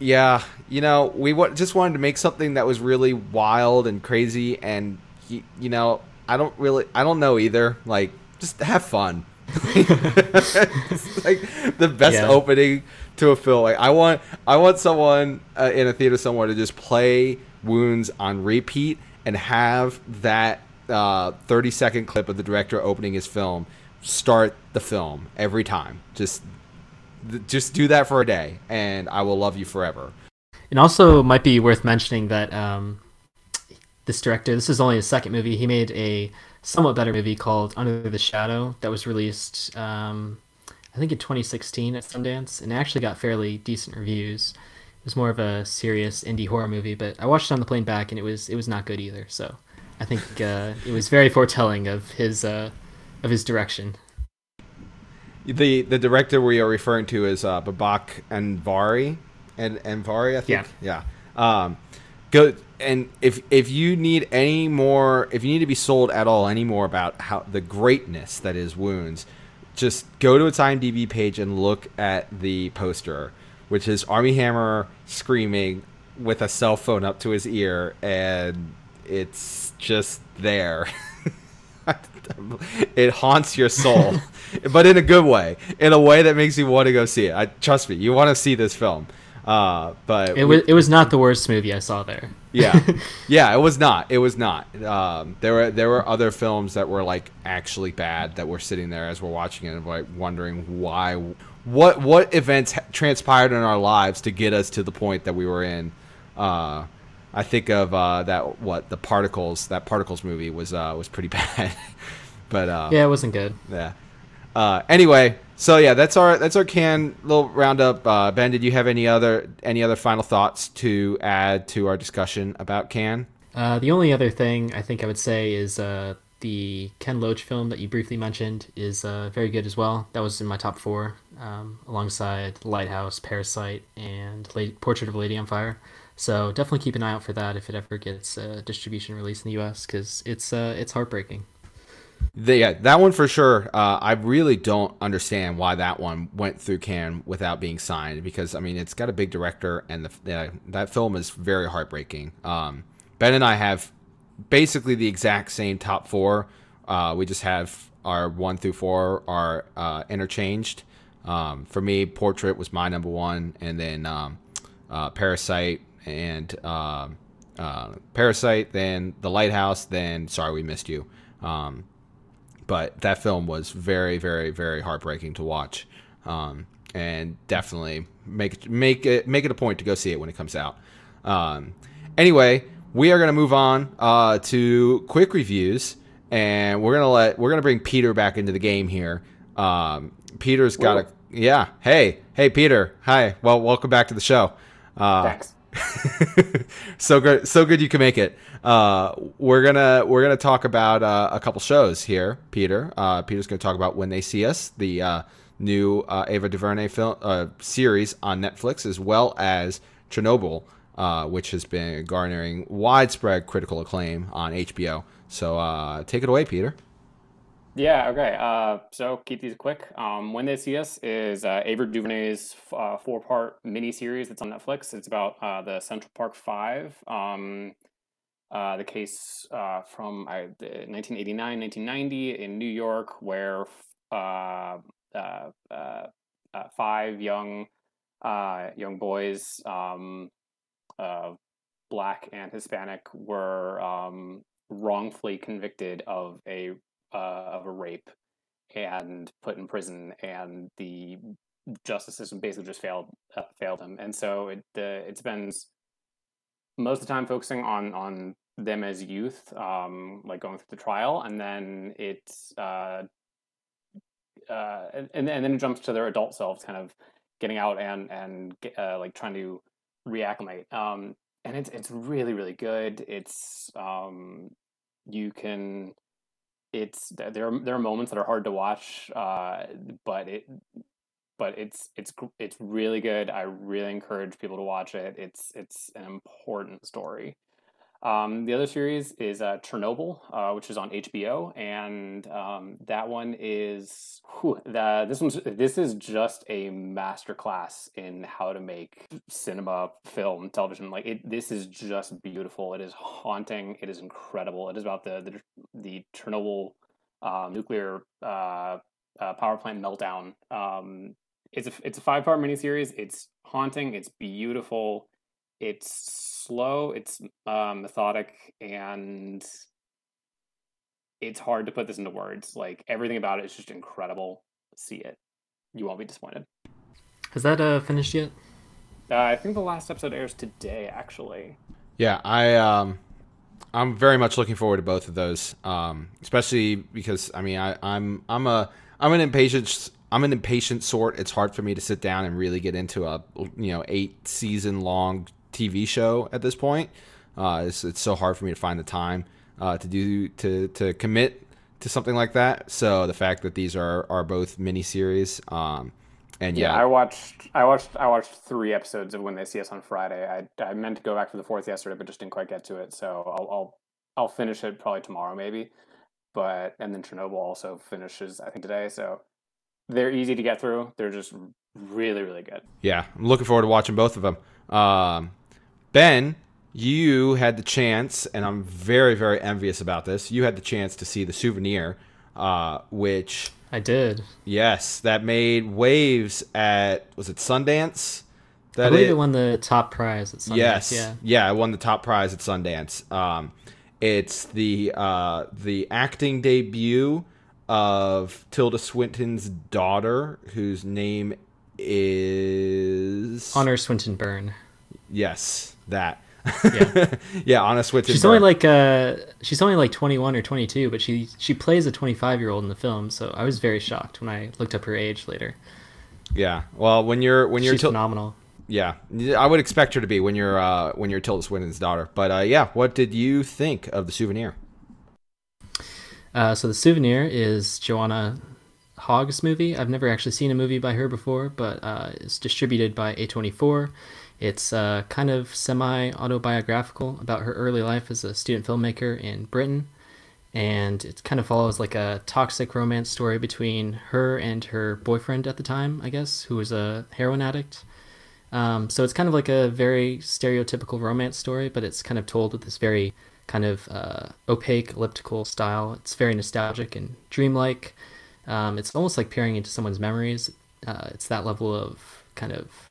Yeah, you know, we wa- just wanted to make something that was really wild and crazy, and y- you know, I don't really, I don't know either. Like, just have fun. <laughs> it's like the best Yeah. opening to a film. Like, I want, I want someone uh, in a theater somewhere to just play Wounds on repeat and have that uh, thirty second clip of the director opening his film start the film every time. Just th- just do that for a day and I will love you forever. And also might be worth mentioning that um, this director, this is only his second movie. He made a somewhat better movie called Under the Shadow that was released, um, I think, in 2016 at Sundance, and actually got fairly decent reviews. It was more of a serious indie horror movie, but I watched it on the plane back, and it was it was not good either. So I think uh, it was very foretelling of his uh, of his direction. The the director we are referring to is uh, Babak Anvari and Anvari, I think. Yeah. Yeah. Um, go and if if you need any more, if you need to be sold at all any more about how the greatness that is Wounds, just go to its IMDb page and look at the poster, which is Armie Hammer screaming with a cell phone up to his ear, and it's just there. <laughs> it haunts your soul, <laughs> but in a good way, in a way that makes you want to go see it. I trust me, you want to see this film. Uh, but It we- was it was not the worst movie I saw there. yeah, <laughs> yeah, it was not. It was not. Um, there were there were other films that were like actually bad that were sitting there as we're watching it and like wondering why, what what events ha- transpired in our lives to get us to the point that we were in. Uh, I think of uh, that what the particles that particles movie was uh, was pretty <laughs> bad, but uh, Yeah, it wasn't good. yeah. uh, anyway, so yeah, that's our that's our Cannes little roundup. Uh, ben, did you have any other any other final thoughts to add to our discussion about Cannes? Uh, the only other thing I think I would say is uh, the Ken Loach film that you briefly mentioned is uh, very good as well. That was in my top four, um, alongside Lighthouse, Parasite, and Portrait of a Lady on Fire. So definitely keep an eye out for that if it ever gets a distribution release in the U.S. because it's uh, it's heartbreaking. The, yeah, that one for sure. Uh, I really don't understand why that one went through Cannes without being signed because I mean it's got a big director and the, that film is very heartbreaking. Um, ben and I have basically the exact same top four. Uh, we just have our one through four are uh, interchanged. Um, for me, Portrait was my number one, and then um, uh, Parasite and um, uh, Parasite, then The Lighthouse, then Sorry We Missed You. Um, but that film was very, very, very heartbreaking to watch, um, and definitely make make it make it a point to go see it when it comes out. Um, anyway, we are going to move on uh, to quick reviews, and we're gonna let we're gonna bring Peter back into the game here. Um, Peter's got Whoa. a yeah. Hey, hey, Peter. Hi. Well, welcome back to the show. Uh, Thanks. <laughs> so good, so good you can make it. Uh, we're gonna we're gonna talk about uh, a couple shows here, Peter. Uh, Peter's gonna talk about when they see us, the uh, new uh, Ava DuVernay film uh, series on Netflix, as well as Chernobyl, which has been garnering widespread critical acclaim on HBO. So take it away, Peter. Yeah, okay. Uh, so keep these quick. Um, when They See Us is uh, Ava DuVernay's uh, four part miniseries that's on Netflix. It's about uh, the Central Park Five, um, uh, the case uh, from 1989, 1990 in New York, where uh, uh, uh, uh, five young uh, young boys um, uh, black and Hispanic were um, wrongfully convicted of a uh, of a rape and put in prison, and the justice system basically just failed uh, failed them. And so it uh, it spends most of the time focusing on on them as youth, um, like going through the trial, and then it's uh, uh, and and then it jumps to their adult selves, kind of getting out and and uh, like trying to reacclimate. Um, and it's it's really really good. It's um, you can it's there are there are moments that are hard to watch, uh, but it but it's it's it's really good. I really encourage people to watch it. It's it's an important story. Um, the other series is uh, Chernobyl, uh, which is on HBO, and um, that one is whew, the, this one's this is just a masterclass in how to make cinema, film, television. Like it, this is just beautiful. It is haunting. It is incredible. It is about the the, the Chernobyl uh, nuclear uh, uh, power plant meltdown. Um, it's a it's a five part miniseries. It's haunting. It's beautiful it's slow, it's uh, methodic, and it's hard to put this into words. Like everything about it is just incredible. See it, you won't be disappointed. Has that uh, finished yet? Uh, I think the last episode airs today, actually. Yeah, I um, I'm very much looking forward to both of those, um, especially because I mean I, I'm I'm a I'm an impatient I'm an impatient sort. It's hard for me to sit down and really get into a you know eight season long TV show at this point. Uh, it's, it's so hard for me to find the time uh, to do to to commit to something like that. So the fact that these are are both miniseries, um, and yeah. yeah, I watched I watched I watched three episodes of When They See Us on Friday. I I meant to go back for the fourth yesterday, but just didn't quite get to it. So I'll I'll I'll finish it probably tomorrow maybe. But and then Chernobyl also finishes I think today. So they're easy to get through. They're just really really good. Yeah, I'm looking forward to watching both of them. Um, Ben, you had the chance, and I'm very, very envious about this. You had the chance to see the souvenir, uh, which I did. Yes, that made waves at was it Sundance? That I believe it, it, won the top prize at Sundance. Yes, yeah, yeah, it won the top prize at Sundance. Um, it's the uh, the acting debut of Tilda Swinton's daughter, whose name is Honor Swinton Byrne. Yes, that. Yeah. <laughs> yeah, Honor Swinton Byrne. She's only like uh, she's only like 21 or 22, but she she plays a 25 year old in the film. So I was very shocked when I looked up her age later. yeah. Well, when you're when you're She's Til- phenomenal. yeah, I would expect her to be when you're uh, when you're Tilda Swinton's daughter. But uh, yeah, what did you think of the souvenir? Uh, so the souvenir is Joanna Hogg's movie. I've never actually seen a movie by her before, but uh, it's distributed by A24. It's uh, kind of semi autobiographical about her early life as a student filmmaker in Britain. And it kind of follows like a toxic romance story between her and her boyfriend at the time, I guess, who was a heroin addict. Um, so it's kind of like a very stereotypical romance story, but it's kind of told with this very kind of uh, opaque elliptical style. It's very nostalgic and dreamlike. Um, it's almost like peering into someone's memories. Uh, it's that level of kind of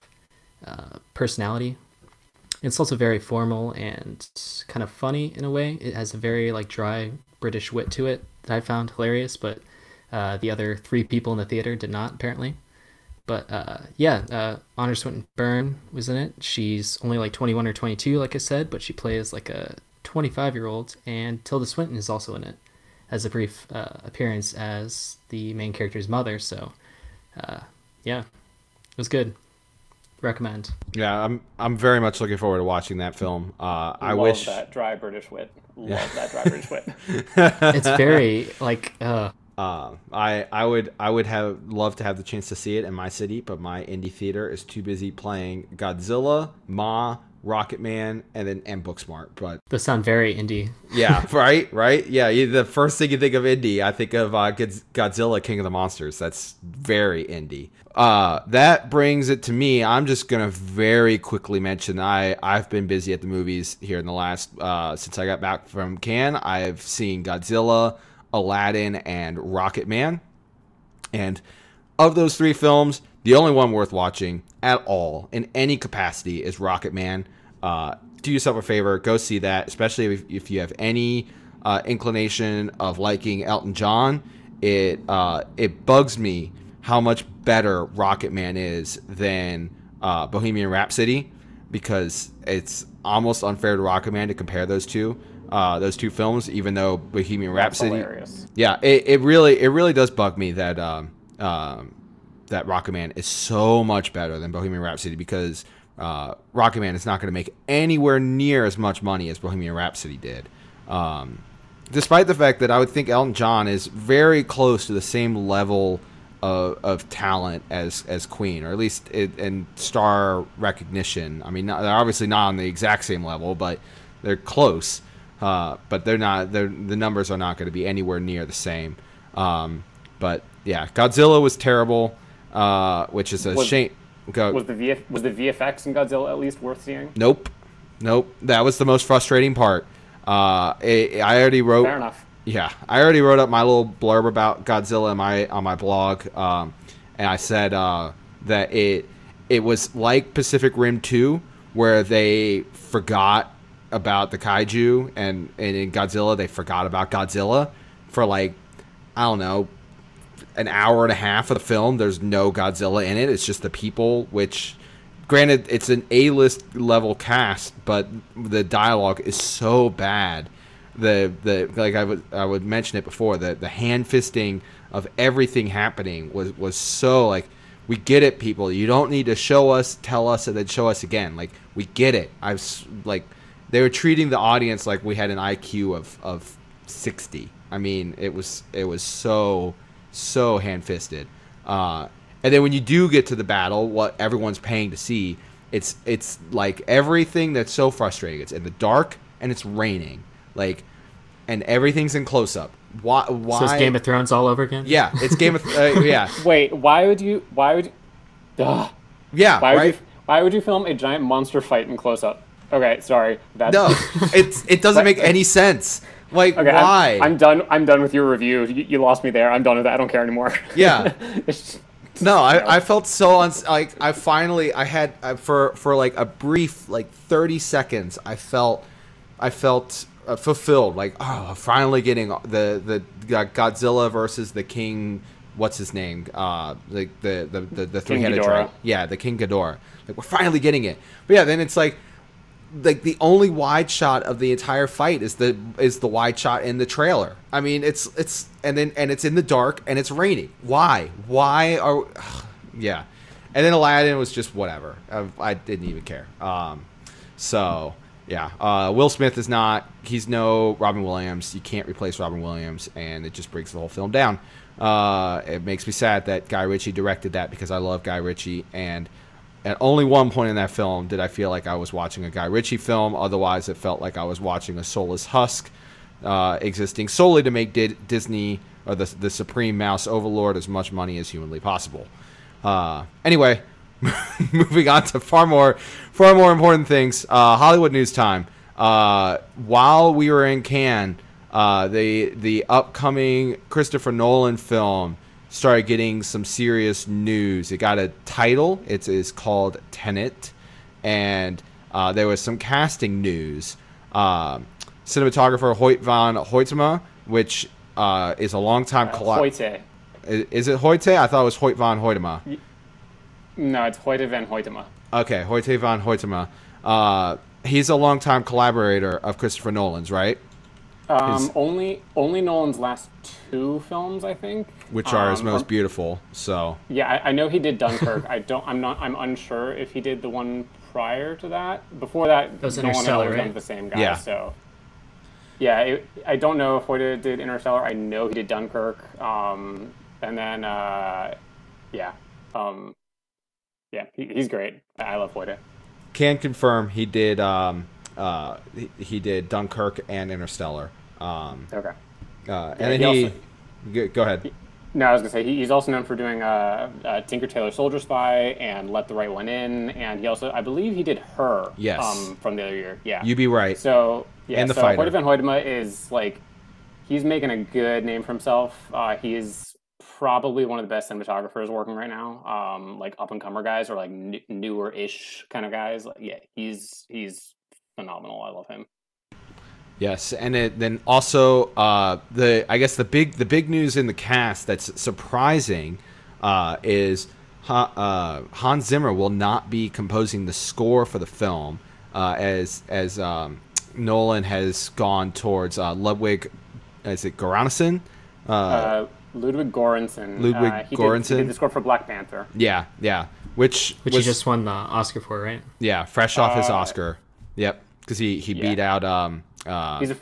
uh, personality. It's also very formal and kind of funny in a way. It has a very like dry British wit to it that I found hilarious, but uh, the other three people in the theater did not apparently. But uh, yeah, uh, Honor Swinton Byrne was in it. She's only like 21 or 22, like I said, but she plays like a 25 year old, and Tilda Swinton is also in it as a brief uh, appearance as the main character's mother. So uh, yeah, it was good. Recommend. Yeah, I'm I'm very much looking forward to watching that film. Uh, I Love wish. that dry British wit. Love that dry British wit. <laughs> It's very like uh, Uh, I I would I would have loved to have the chance to see it in my city, but my indie theater is too busy playing Godzilla, Ma, Rocket Man, and then and Booksmart. But those sound very indie. yeah, <laughs> right, right, yeah. The first thing you think of indie, I think of uh, Godz- Godzilla, King of the Monsters. That's very indie. Uh, that brings it to me. I'm just gonna very quickly mention I I've been busy at the movies here in the last uh, since I got back from Cannes. I've seen Godzilla, Aladdin, and Rocket Man. And of those three films, the only one worth watching at all in any capacity is Rocket Man. Uh, do yourself a favor, go see that, especially if, if you have any uh, inclination of liking Elton John. It uh, it bugs me how much better Rocket Man is than uh, Bohemian Rhapsody because it's almost unfair to Rocket Man to compare those two uh, those two films, even though Bohemian Rhapsody hilarious. yeah, it, it really it really does bug me that um, um, that Rocket Man is so much better than Bohemian Rhapsody because uh, Rocket Man is not going to make anywhere near as much money as Bohemian Rhapsody did. Um, despite the fact that I would think Elton John is very close to the same level of, of talent as as Queen, or at least it, in star recognition. I mean, not, they're obviously not on the exact same level, but they're close. Uh, but they're not. They're, the numbers are not going to be anywhere near the same. Um, but yeah, Godzilla was terrible, uh, which is a Was- shame. Go, Was the VF, was the VFX in Godzilla at least worth seeing? Nope, nope. That was the most frustrating part. Uh, it, I already wrote. Fair enough. Yeah, I already wrote up my little blurb about Godzilla in my on my blog, um, and I said uh, that it it was like Pacific Rim Two, where they forgot about the kaiju, and and in Godzilla they forgot about Godzilla for like I don't know an hour and a half of the film. There's no Godzilla in it. It's just the people, which granted it's an A-list level cast, but the dialogue is so bad. The the like I would I would mention it before the the hand fisting of everything happening was was so like we get it people you don't need to show us tell us and then show us again like we get it I was like they were treating the audience like we had an IQ of of 60 I mean it was it was so so hand fisted uh and then when you do get to the battle, what everyone's paying to see, it's it's like everything that's so frustrating. It's in the dark and it's raining, like, and everything's in close up. Why? Why? So it's Game of Thrones all over again. yeah, it's Game of <laughs> uh, yeah Wait, why would you? Why would? Ugh, yeah why would right. you? Why would you film a giant monster fight in close up? Okay, sorry. That's, No, <laughs> it's it doesn't make any sense. Like Okay, I'm- why? I'm, done. I'm done with your review. You, you lost me there. I'm done with that. I don't care anymore. Yeah. <laughs> No, I, I felt so uns- like I finally I had uh, for for like a brief like 30 seconds I felt I felt uh, fulfilled like oh I'm finally getting the the Godzilla versus the King what's his name uh like the the the, the three headed dragon yeah the King Ghidorah like we're finally getting it but yeah then it's like like the only wide shot of the entire fight is the is the wide shot in the trailer. I mean, it's it's and then and it's in the dark and it's raining. Why? Why are yeah. And then Aladdin was just whatever. I, I didn't even care. Um, so yeah, uh, Will Smith is not. He's no Robin Williams. You can't replace Robin Williams, and it just breaks the whole film down. Uh, it makes me sad that Guy Ritchie directed that because I love Guy Ritchie, and at only one point in that film did I feel like I was watching a Guy Ritchie film. Otherwise, it felt like I was watching a soulless husk uh, existing solely to make Di- Disney or the, the supreme mouse overlord as much money as humanly possible. Uh, anyway, <laughs> moving on to far more, far more important things. Uh, Hollywood news time. Uh, while we were in Cannes, uh, the the upcoming Christopher Nolan film started getting some serious news. It got a title. It is called Tenet, and uh, there was some casting news. Uh, cinematographer Hoyt van Hoytema, which uh, is a longtime Uh, collab. Hoyte. Is, is it Hoyte? I thought it was Hoyt van Hoytema. No, it's Hoyte van Hoytema. Okay, Hoyte van Hoytema. Uh, he's a longtime collaborator of Christopher Nolan's, right? Um, His- only only Nolan's last two films, I think. Which are his Um, most or- beautiful. So Yeah, I, I know he did Dunkirk. I don't. I'm not. I'm unsure if he did the one prior to that. Before that, That was Nolan had Interstellar, always done right? the same guy. Yeah. So. Yeah, it, I don't know if Hoyte did Interstellar. I know he did Dunkirk. Um, and then, uh, yeah, um, yeah, he, he's great. I I love Hoyte. can confirm he did. Um, uh, he, he did Dunkirk and Interstellar. Um, Okay. uh, and Yeah, then he he. also- go, ahead. No, I was gonna say he, he's also known for doing uh, uh, Tinker Tailor Soldier Spy and Let the Right One In, and he also, I believe, he did Her. Yes. Um, from the other year. Yeah. You be right. So yeah, And The so Fighter. Hoyte van Hoytema is like he's making a good name for himself. Uh, he is probably one of the best cinematographers working right now. Um, like up and comer guys or like n- newer ish kind of guys. Like, yeah, he's he's phenomenal. I love him. Yes, and it, then also uh, the I guess the big the big news in the cast that's surprising uh, is Ha- uh, Hans Zimmer will not be composing the score for the film uh, as as um, Nolan has gone towards uh, Ludwig. Is it Göransson? Uh, Uh, Ludwig Göransson. Ludwig uh, he Did, he did the score for Black Panther. yeah, yeah. Which Which was he just won the Oscar for, right? yeah fresh off his Oscar. Yep, because he he yeah. beat out um uh, He's a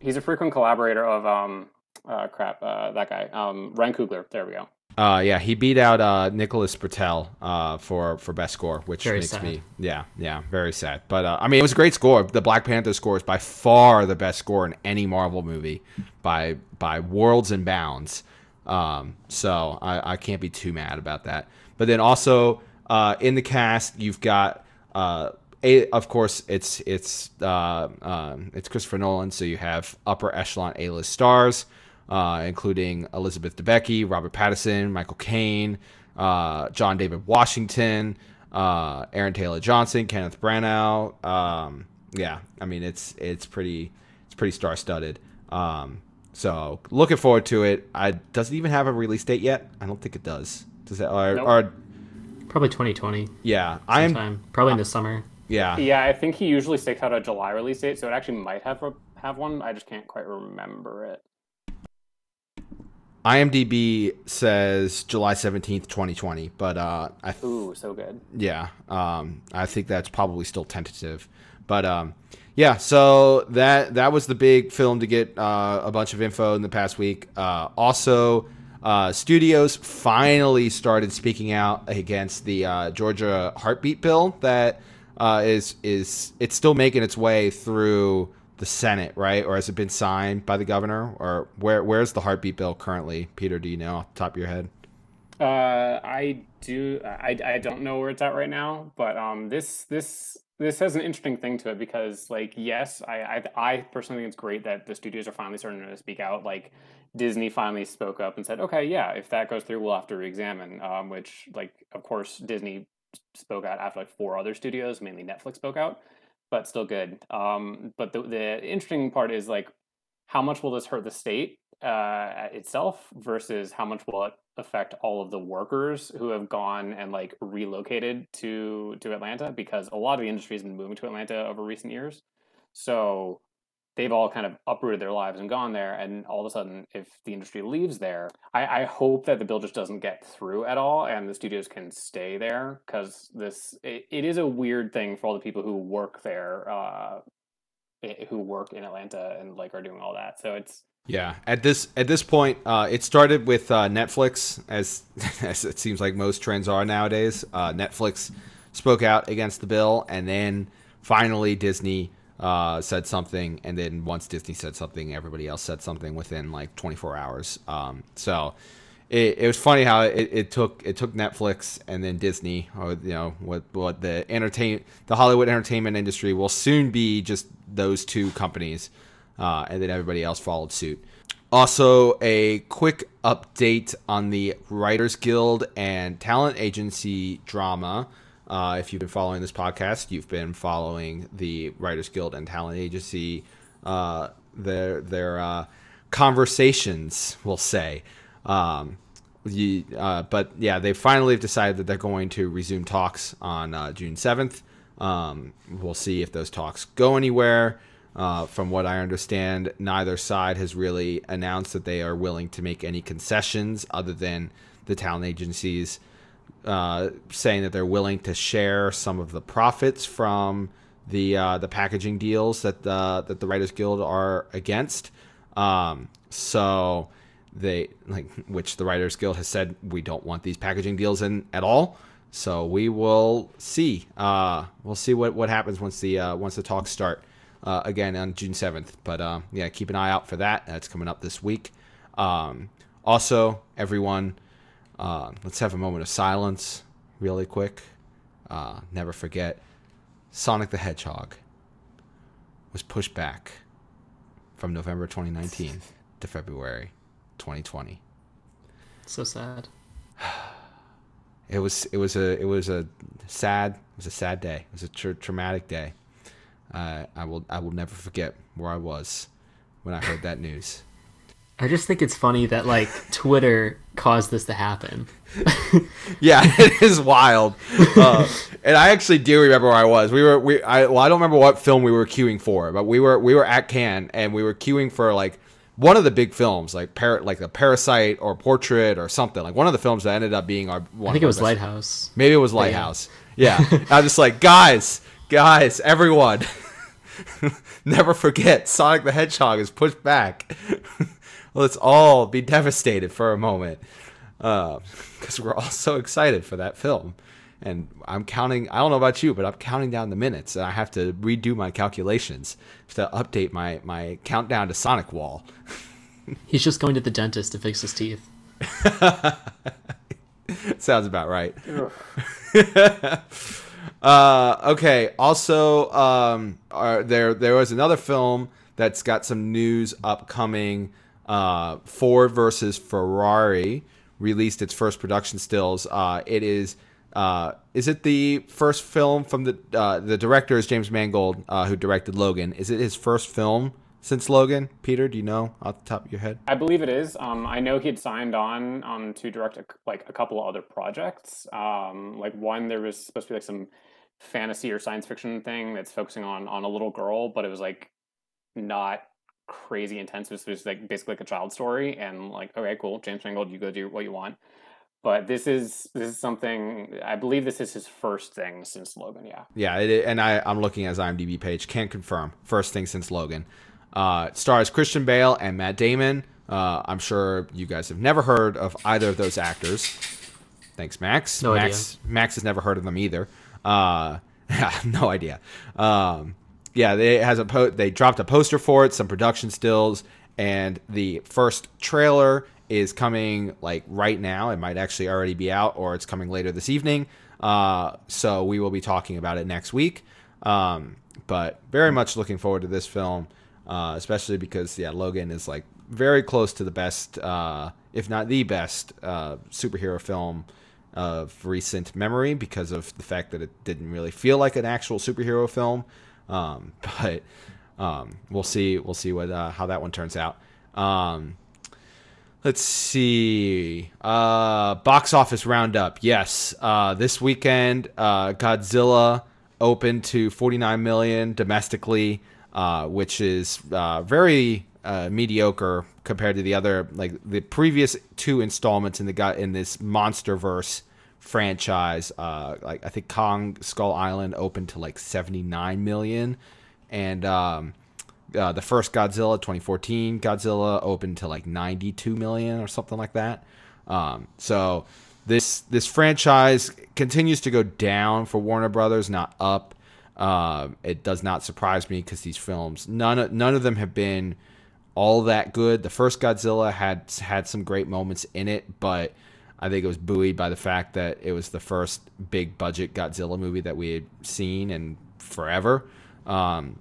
he's a frequent collaborator of um uh crap uh that guy um Ryan Coogler. There we go. Uh, yeah, he beat out uh, Nicholas Britell uh, for for best score, which Very makes sad. me yeah yeah very sad. But uh, I mean, it was a great score. The Black Panther score is by far the best score in any Marvel movie by by worlds and bounds. Um, so I, I can't be too mad about that. But then also uh, in the cast, you've got uh, a, of course it's it's uh, um, it's Christopher Nolan, so you have upper echelon A list stars uh, including Elizabeth Debicki, Robert Pattinson, Michael Caine, uh, John David Washington, uh, Aaron Taylor Johnson, Kenneth Branagh. Um, yeah, I mean it's it's pretty it's pretty star studded. Um, so looking forward to it. I does it even have a release date yet? I don't think it does. Does it? Or, Nope. or Probably 2020 yeah, I am. Probably in the summer. Yeah, Yeah, I think he usually sticks out a July release date, so it actually might have a, have one. I just can't quite remember it. IMDb says July seventeenth, twenty twenty, but uh, I th- Ooh, so good. yeah um i think that's probably still tentative but um yeah so that that was the big film to get uh, a bunch of info in the past week uh, also uh, studios finally started speaking out against the uh, georgia heartbeat bill that uh, is is it's still making its way through the senate right or has it been signed by the governor or where where's the heartbeat bill currently peter do you know off the top of your head Uh, I do. I, I don't know where it's at right now, but um, this this this has an interesting thing to it because, like, yes, I I, I personally think it's great that the studios are finally starting to speak out. Like, Disney finally spoke up and said, "Okay, yeah, if that goes through, we'll have to re-examine." Um, which, like, of course, Disney spoke out after like four other studios, mainly Netflix spoke out, but still good. Um, but the the interesting part is like, how much will this hurt the state? uh, itself versus how much will it affect all of the workers who have gone and like relocated to to Atlanta because a lot of the industry has been moving to Atlanta over recent years. So they've all kind of uprooted their lives and gone there. And all of a sudden, if the industry leaves there, I, I hope that the bill just doesn't get through at all and the studios can stay there because this it, it is a weird thing for all the people who work there, uh, who work in Atlanta and like are doing all that. So it's yeah, at this at this point, uh, it started with uh, Netflix, as <laughs> as it seems like most trends are nowadays. Uh, Netflix spoke out against the bill, and then finally Disney uh, said something, and then once Disney said something, everybody else said something within like 24 hours. Um, so it, it was funny how it, it took it took Netflix and then Disney, or you know what what the entertain the Hollywood entertainment industry will soon be just those two companies uh, and then everybody else followed suit. Also, a quick update on the Writers Guild and Talent Agency drama. Uh, if you've been following this podcast, you've been following the Writers Guild and Talent Agency, uh, their their uh, conversations, we'll say. Um, you, uh, but yeah, they finally decided that they're going to resume talks on uh, June seventh. Um, we'll see if those talks go anywhere. Uh, from what I understand, neither side has really announced that they are willing to make any concessions other than the talent agencies uh, saying that they're willing to share some of the profits from the uh, the packaging deals that the that the Writers Guild are against. Um, so they like which the Writers Guild has said we don't want these packaging deals in at all. So we will see. Uh, we'll see what, what happens once the uh, once the talks start uh, again on June 7th. But uh, yeah, keep an eye out for that. That's coming up this week. Um, also, everyone, uh, let's have a moment of silence really quick. Uh, never forget Sonic the Hedgehog was pushed back from November 2019 <laughs> to February 2020. So sad. <sighs> It was it was a it was a sad it was a sad day. It was a tra- traumatic day. Uh, I will I will never forget where I was when I heard that news. I just think it's funny that like Twitter caused this to happen. <laughs> yeah, <laughs> it is wild. Uh, and I actually do remember where I was. We were we I well I don't remember what film we were queuing for, but we were we were at Cannes and we were queuing for like one of the big films, like par- like the Parasite or Portrait or something. Like one of the films that ended up being our. One I think it was best. Lighthouse. Maybe it was Lighthouse. Yeah, yeah. I was just like, guys, guys, everyone, <laughs> never forget Sonic the Hedgehog is pushed back. Let's all be devastated for a moment because uh, we're all so excited for that film. And I'm counting, I don't know about you, but I'm counting down the minutes and I have to redo my calculations to update my, my countdown to Sonic Wall. <laughs> He's just going to the dentist to fix his teeth. <laughs> Sounds about right. <laughs> Uh, okay. Also, um, are, there there was another film that's got some news upcoming. Uh, Ford versus Ferrari released its first production stills. Uh, it is. Uh, is it the first film from the uh, the director is James Mangold uh, who directed Logan? Is it his first film since Logan? Peter, do you know off the top of your head? I believe it is. Um, I know he had signed on um, to direct a, like a couple of other projects. Um, like one, there was supposed to be like some fantasy or science fiction thing that's focusing on on a little girl, but it was like not crazy intense. It was like basically like a child story, and like okay, cool, James Mangold, you go do what you want. But this is this is something I believe this is his first thing since Logan. Yeah. Yeah, it, and I I'm looking at his IMDb page. Can't confirm. First thing since Logan. Uh, stars Christian Bale and Matt Damon. Uh, I'm sure you guys have never heard of either of those actors. Thanks, Max. No Max idea. Max has never heard of them either. Uh, <laughs> no idea. Um, yeah, they has a po- they dropped a poster for it, some production stills, and the first trailer is coming like right now. It might actually already be out, or it's coming later this evening. Uh, so we will be talking about it next week. Um, but very much looking forward to this film, uh, especially because yeah, Logan is like very close to the best, uh, if not the best, uh, superhero film of recent memory because of the fact that it didn't really feel like an actual superhero film. Um, <laughs> but um, we'll see. We'll see what uh, how that one turns out. Um, Let's see. Uh, box office roundup. Yes. Uh, this weekend, uh, Godzilla opened to 49 million domestically, uh, which is uh, very mediocre compared to the other like the previous two installments in the in this MonsterVerse franchise. Uh, like I think Kong Skull Island opened to like 79 million, and um, uh, the first Godzilla 2014 Godzilla opened to like 92 million or something like that. Um, so this this franchise continues to go down for Warner Brothers, not up. Uh, it does not surprise me because these films, none of, none of them have been all that good. The first Godzilla had had some great moments in it, but I think it was buoyed by the fact that it was the first big budget Godzilla movie that we had seen in forever. Um,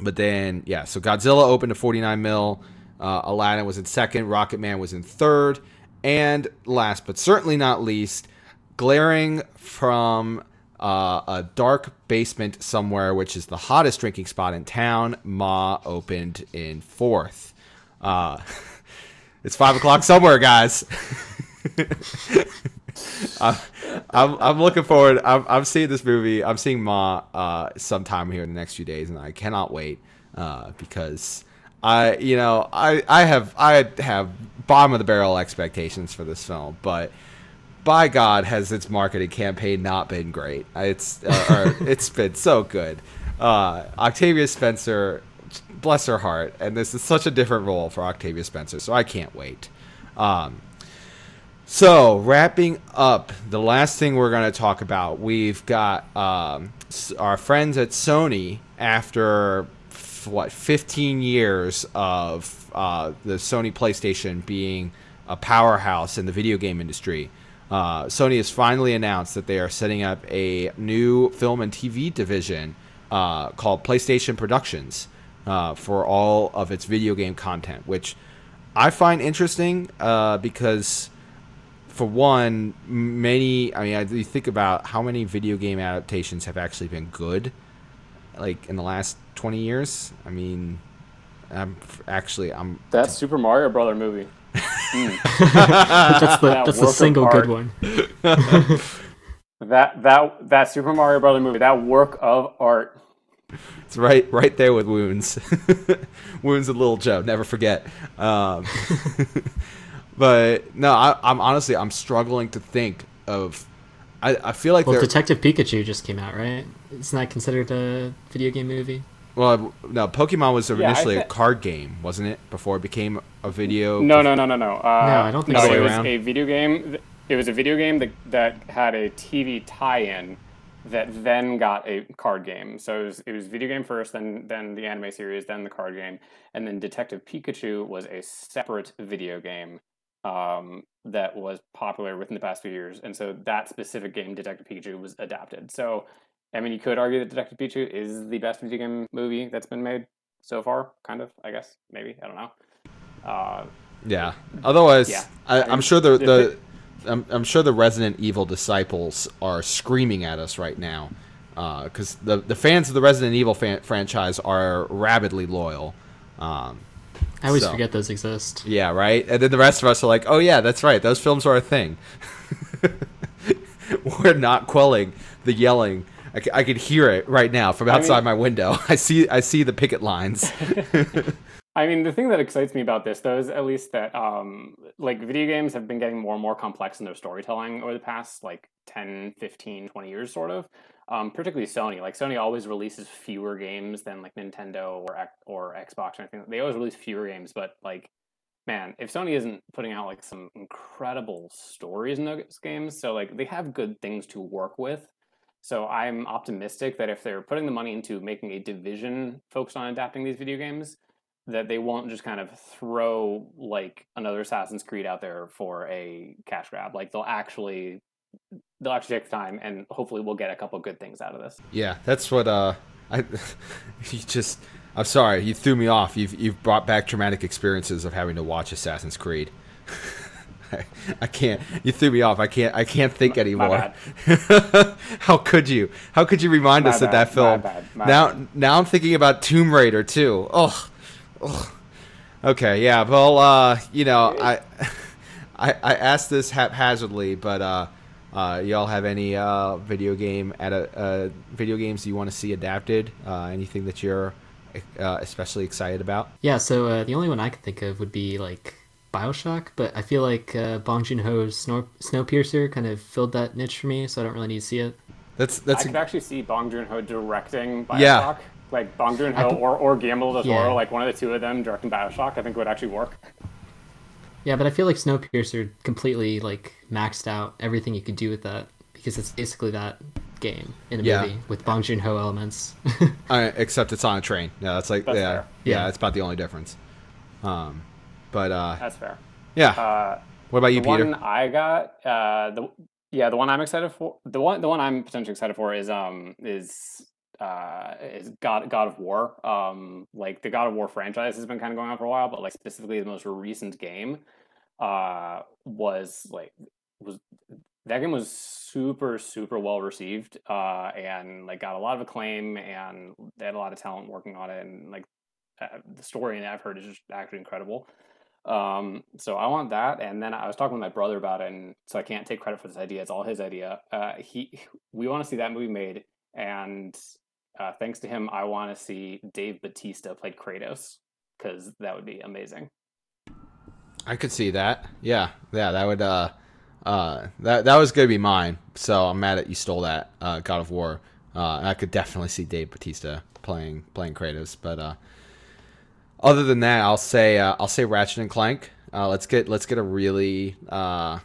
but then, yeah, so Godzilla opened to 49 mil. Uh, Aladdin was in second. Rocket Man was in third. And last but certainly not least, glaring from uh, a dark basement somewhere, which is the hottest drinking spot in town, Ma opened in fourth. Uh, <laughs> it's five o'clock somewhere, guys. <laughs> <laughs> I'm, I'm, I'm looking forward. I'm, I'm seeing this movie. I'm seeing Ma uh, sometime here in the next few days, and I cannot wait uh, because I, you know, I I have I have bottom of the barrel expectations for this film, but by God, has its marketing campaign not been great? It's uh, <laughs> it's been so good. Uh, Octavia Spencer, bless her heart, and this is such a different role for Octavia Spencer, so I can't wait. Um, so, wrapping up, the last thing we're going to talk about, we've got um, our friends at Sony after f- what 15 years of uh, the Sony PlayStation being a powerhouse in the video game industry. Uh, Sony has finally announced that they are setting up a new film and TV division uh, called PlayStation Productions uh, for all of its video game content, which I find interesting uh, because for one, many. I mean, I, you think about how many video game adaptations have actually been good, like in the last twenty years. I mean, I'm actually I'm that Super Mario Brother movie. <laughs> that's the That that's the single good one. That that that Super Mario Brother movie. That work of art. It's right, right there with wounds. <laughs> wounds of Little Joe, never forget. Um, <laughs> but no, I, I'm honestly I'm struggling to think of. I, I feel like Well. Detective Pikachu just came out, right? It's not considered a video game movie. well, no, Pokemon was I initially a card game, wasn't it? Before it became a video. No, no, no, no, no. Uh, No, I don't think no, so. it was Around? a video game. It was a video game that that had a TV tie-in that then got a card game. So it was it was video game first, then then the anime series, then the card game, and then Detective Pikachu was a separate video game um, that was popular within the past few years. And so that specific game, Detective Pikachu, was adapted. So I mean, you could argue that Detective Pikachu is the best video game movie that's been made so far. Kind of, I guess, maybe I don't know. Uh, Yeah. Otherwise, Yeah. I, I'm sure the the I'm, I'm sure the Resident Evil disciples are screaming at us right now because the the fans of the Resident Evil fan, franchise are rabidly loyal. Um, I always So. forget those exist. yeah, right. And then the rest of us are like, oh yeah, that's right. Those films are a thing. <laughs> We're not quelling the yelling. I could hear it right now from I outside mean- my window. <laughs> I see I see the picket lines. <laughs> I mean, the thing that excites me about this, though, is at least that um, like video games have been getting more and more complex in their storytelling over the past like 10, 15, 20 years, sort of. Um, particularly Sony. Like Sony always releases fewer games than like Nintendo or or Xbox or anything. They always release fewer games, but like, man, if Sony isn't putting out like some incredible stories in those games, so like they have good things to work with. So I'm optimistic that if they're putting the money into making a division focused on adapting these video games, that they won't just kind of throw like another Assassin's Creed out there for a cash grab. Like they'll actually they'll actually take the time and hopefully we'll get a couple good things out of this. Yeah, that's what uh I <laughs> you just I'm sorry, you threw me off. You've you've brought back traumatic experiences of having to watch Assassin's Creed. I, <laughs> I can't. You threw me off. I can't. I can't think anymore. <laughs> How could you? How could you remind My us of that film? my bad, my now, bad. now I'm thinking about Tomb Raider too. Oh, oh. Okay, yeah. Well, uh, you know, I, I, I asked this haphazardly, but uh, uh, y'all have any uh, video game at a uh, video games you want to see adapted? Uh, anything that you're uh, especially excited about? Yeah. So uh, the only one I could think of would be like Bioshock, but I feel like uh, Bong Joon Ho's Snow- Snowpiercer kind of filled that niche for me, so I don't really need to see it. That's that's. I could actually see Bong Joon Ho directing Bioshock. Yeah. Like Bong Joon Ho or, or Guillermo del Toro, Yeah. like one of the two of them directing Bioshock, I think would actually work. Yeah, but I feel like Snowpiercer completely like maxed out everything you could do with that because it's basically that game in a Yeah. movie with Bong Joon Ho elements. <laughs> Uh, except it's on a train. Yeah, that's like That's yeah, fair. yeah, Yeah. That's about the only difference. Um, but uh, That's fair. yeah. Uh, what about you, the Peter? one I got, uh, the yeah, the one I'm excited for, the one the one I'm potentially excited for is um is uh is God God of War. Um, like the God of War franchise has been kind of going on for a while, but like specifically the most recent game, uh, was like was that game was super super well received, uh, and like got a lot of acclaim, and they had a lot of talent working on it, and like uh, the story and I've heard is just actually incredible. Um, so I want that, and then I was talking with my brother about it, and so I can't take credit for this idea; it's all his idea. Uh, he, we want to see that movie made, and uh, thanks to him, I want to see Dave Bautista play Kratos because that would be amazing. I could see that. Yeah, yeah, that would. Uh, uh, that that was gonna be mine. So I'm mad that you stole that. Uh, God of War. Uh, I could definitely see Dave Bautista playing playing Kratos. But uh, other than that, I'll say uh, I'll say Ratchet and Clank. Uh, let's get let's get a really uh,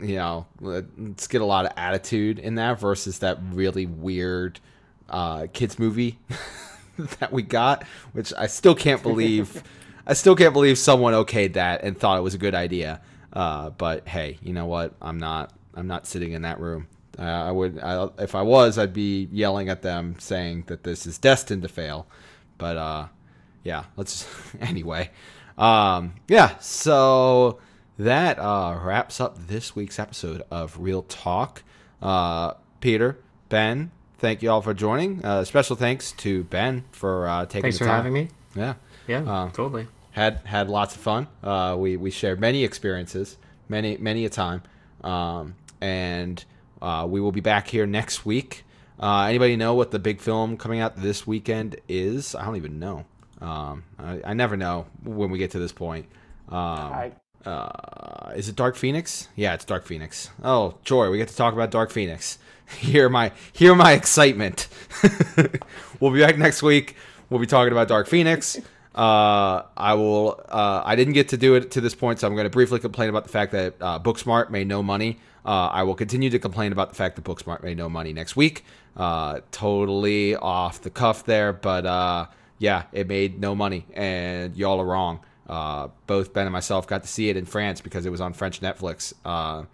you know let's get a lot of attitude in that versus that really weird uh, kids movie <laughs> that we got, which I still can't believe. I still can't believe someone okayed that and thought it was a good idea. Uh, but hey, you know what? I'm not. I'm not sitting in that room. Uh, I would. I, if I was, I'd be yelling at them, saying that this is destined to fail. But uh, yeah. Let's <laughs> anyway. Um, yeah. So that uh, wraps up this week's episode of Real Talk. Uh, Peter, Ben, thank you all for joining. Uh, special thanks to Ben for uh, taking Thanks the for time. having me. Yeah Yeah, Um, totally. had had lots of fun. Uh, we we shared many experiences, many many a time, um, and uh, we will be back here next week. Uh, anybody know what the big film coming out this weekend is? I don't even know. Um, I, I never know when we get to this point. Um, I uh, is it Dark Phoenix? Yeah, it's Dark Phoenix. Oh, joy! We get to talk about Dark Phoenix. Hear my hear my excitement. <laughs> we'll be back next week. We'll be talking about Dark Phoenix. Uh, I will. Uh, I didn't get to do it to this point, so I'm going to briefly complain about the fact that uh, Booksmart made no money. Uh, I will continue to complain about the fact that Booksmart made no money next week. Uh, totally off the cuff there, but uh, yeah, it made no money, and y'all are wrong. Uh, both Ben and myself got to see it in France because it was on French Netflix, uh,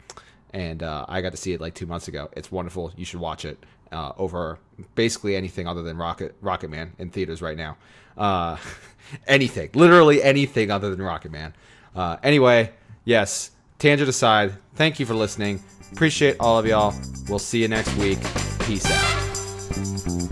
and uh, I got to see it like two months ago. It's wonderful. You should watch it uh, over basically anything other than Rocket Rocket Man in theaters right now. Uh, <laughs> anything, literally anything other than Rocket Man. Uh, anyway, yes. Tangent aside, thank you for listening. Appreciate all of y'all. We'll see you next week. Peace out.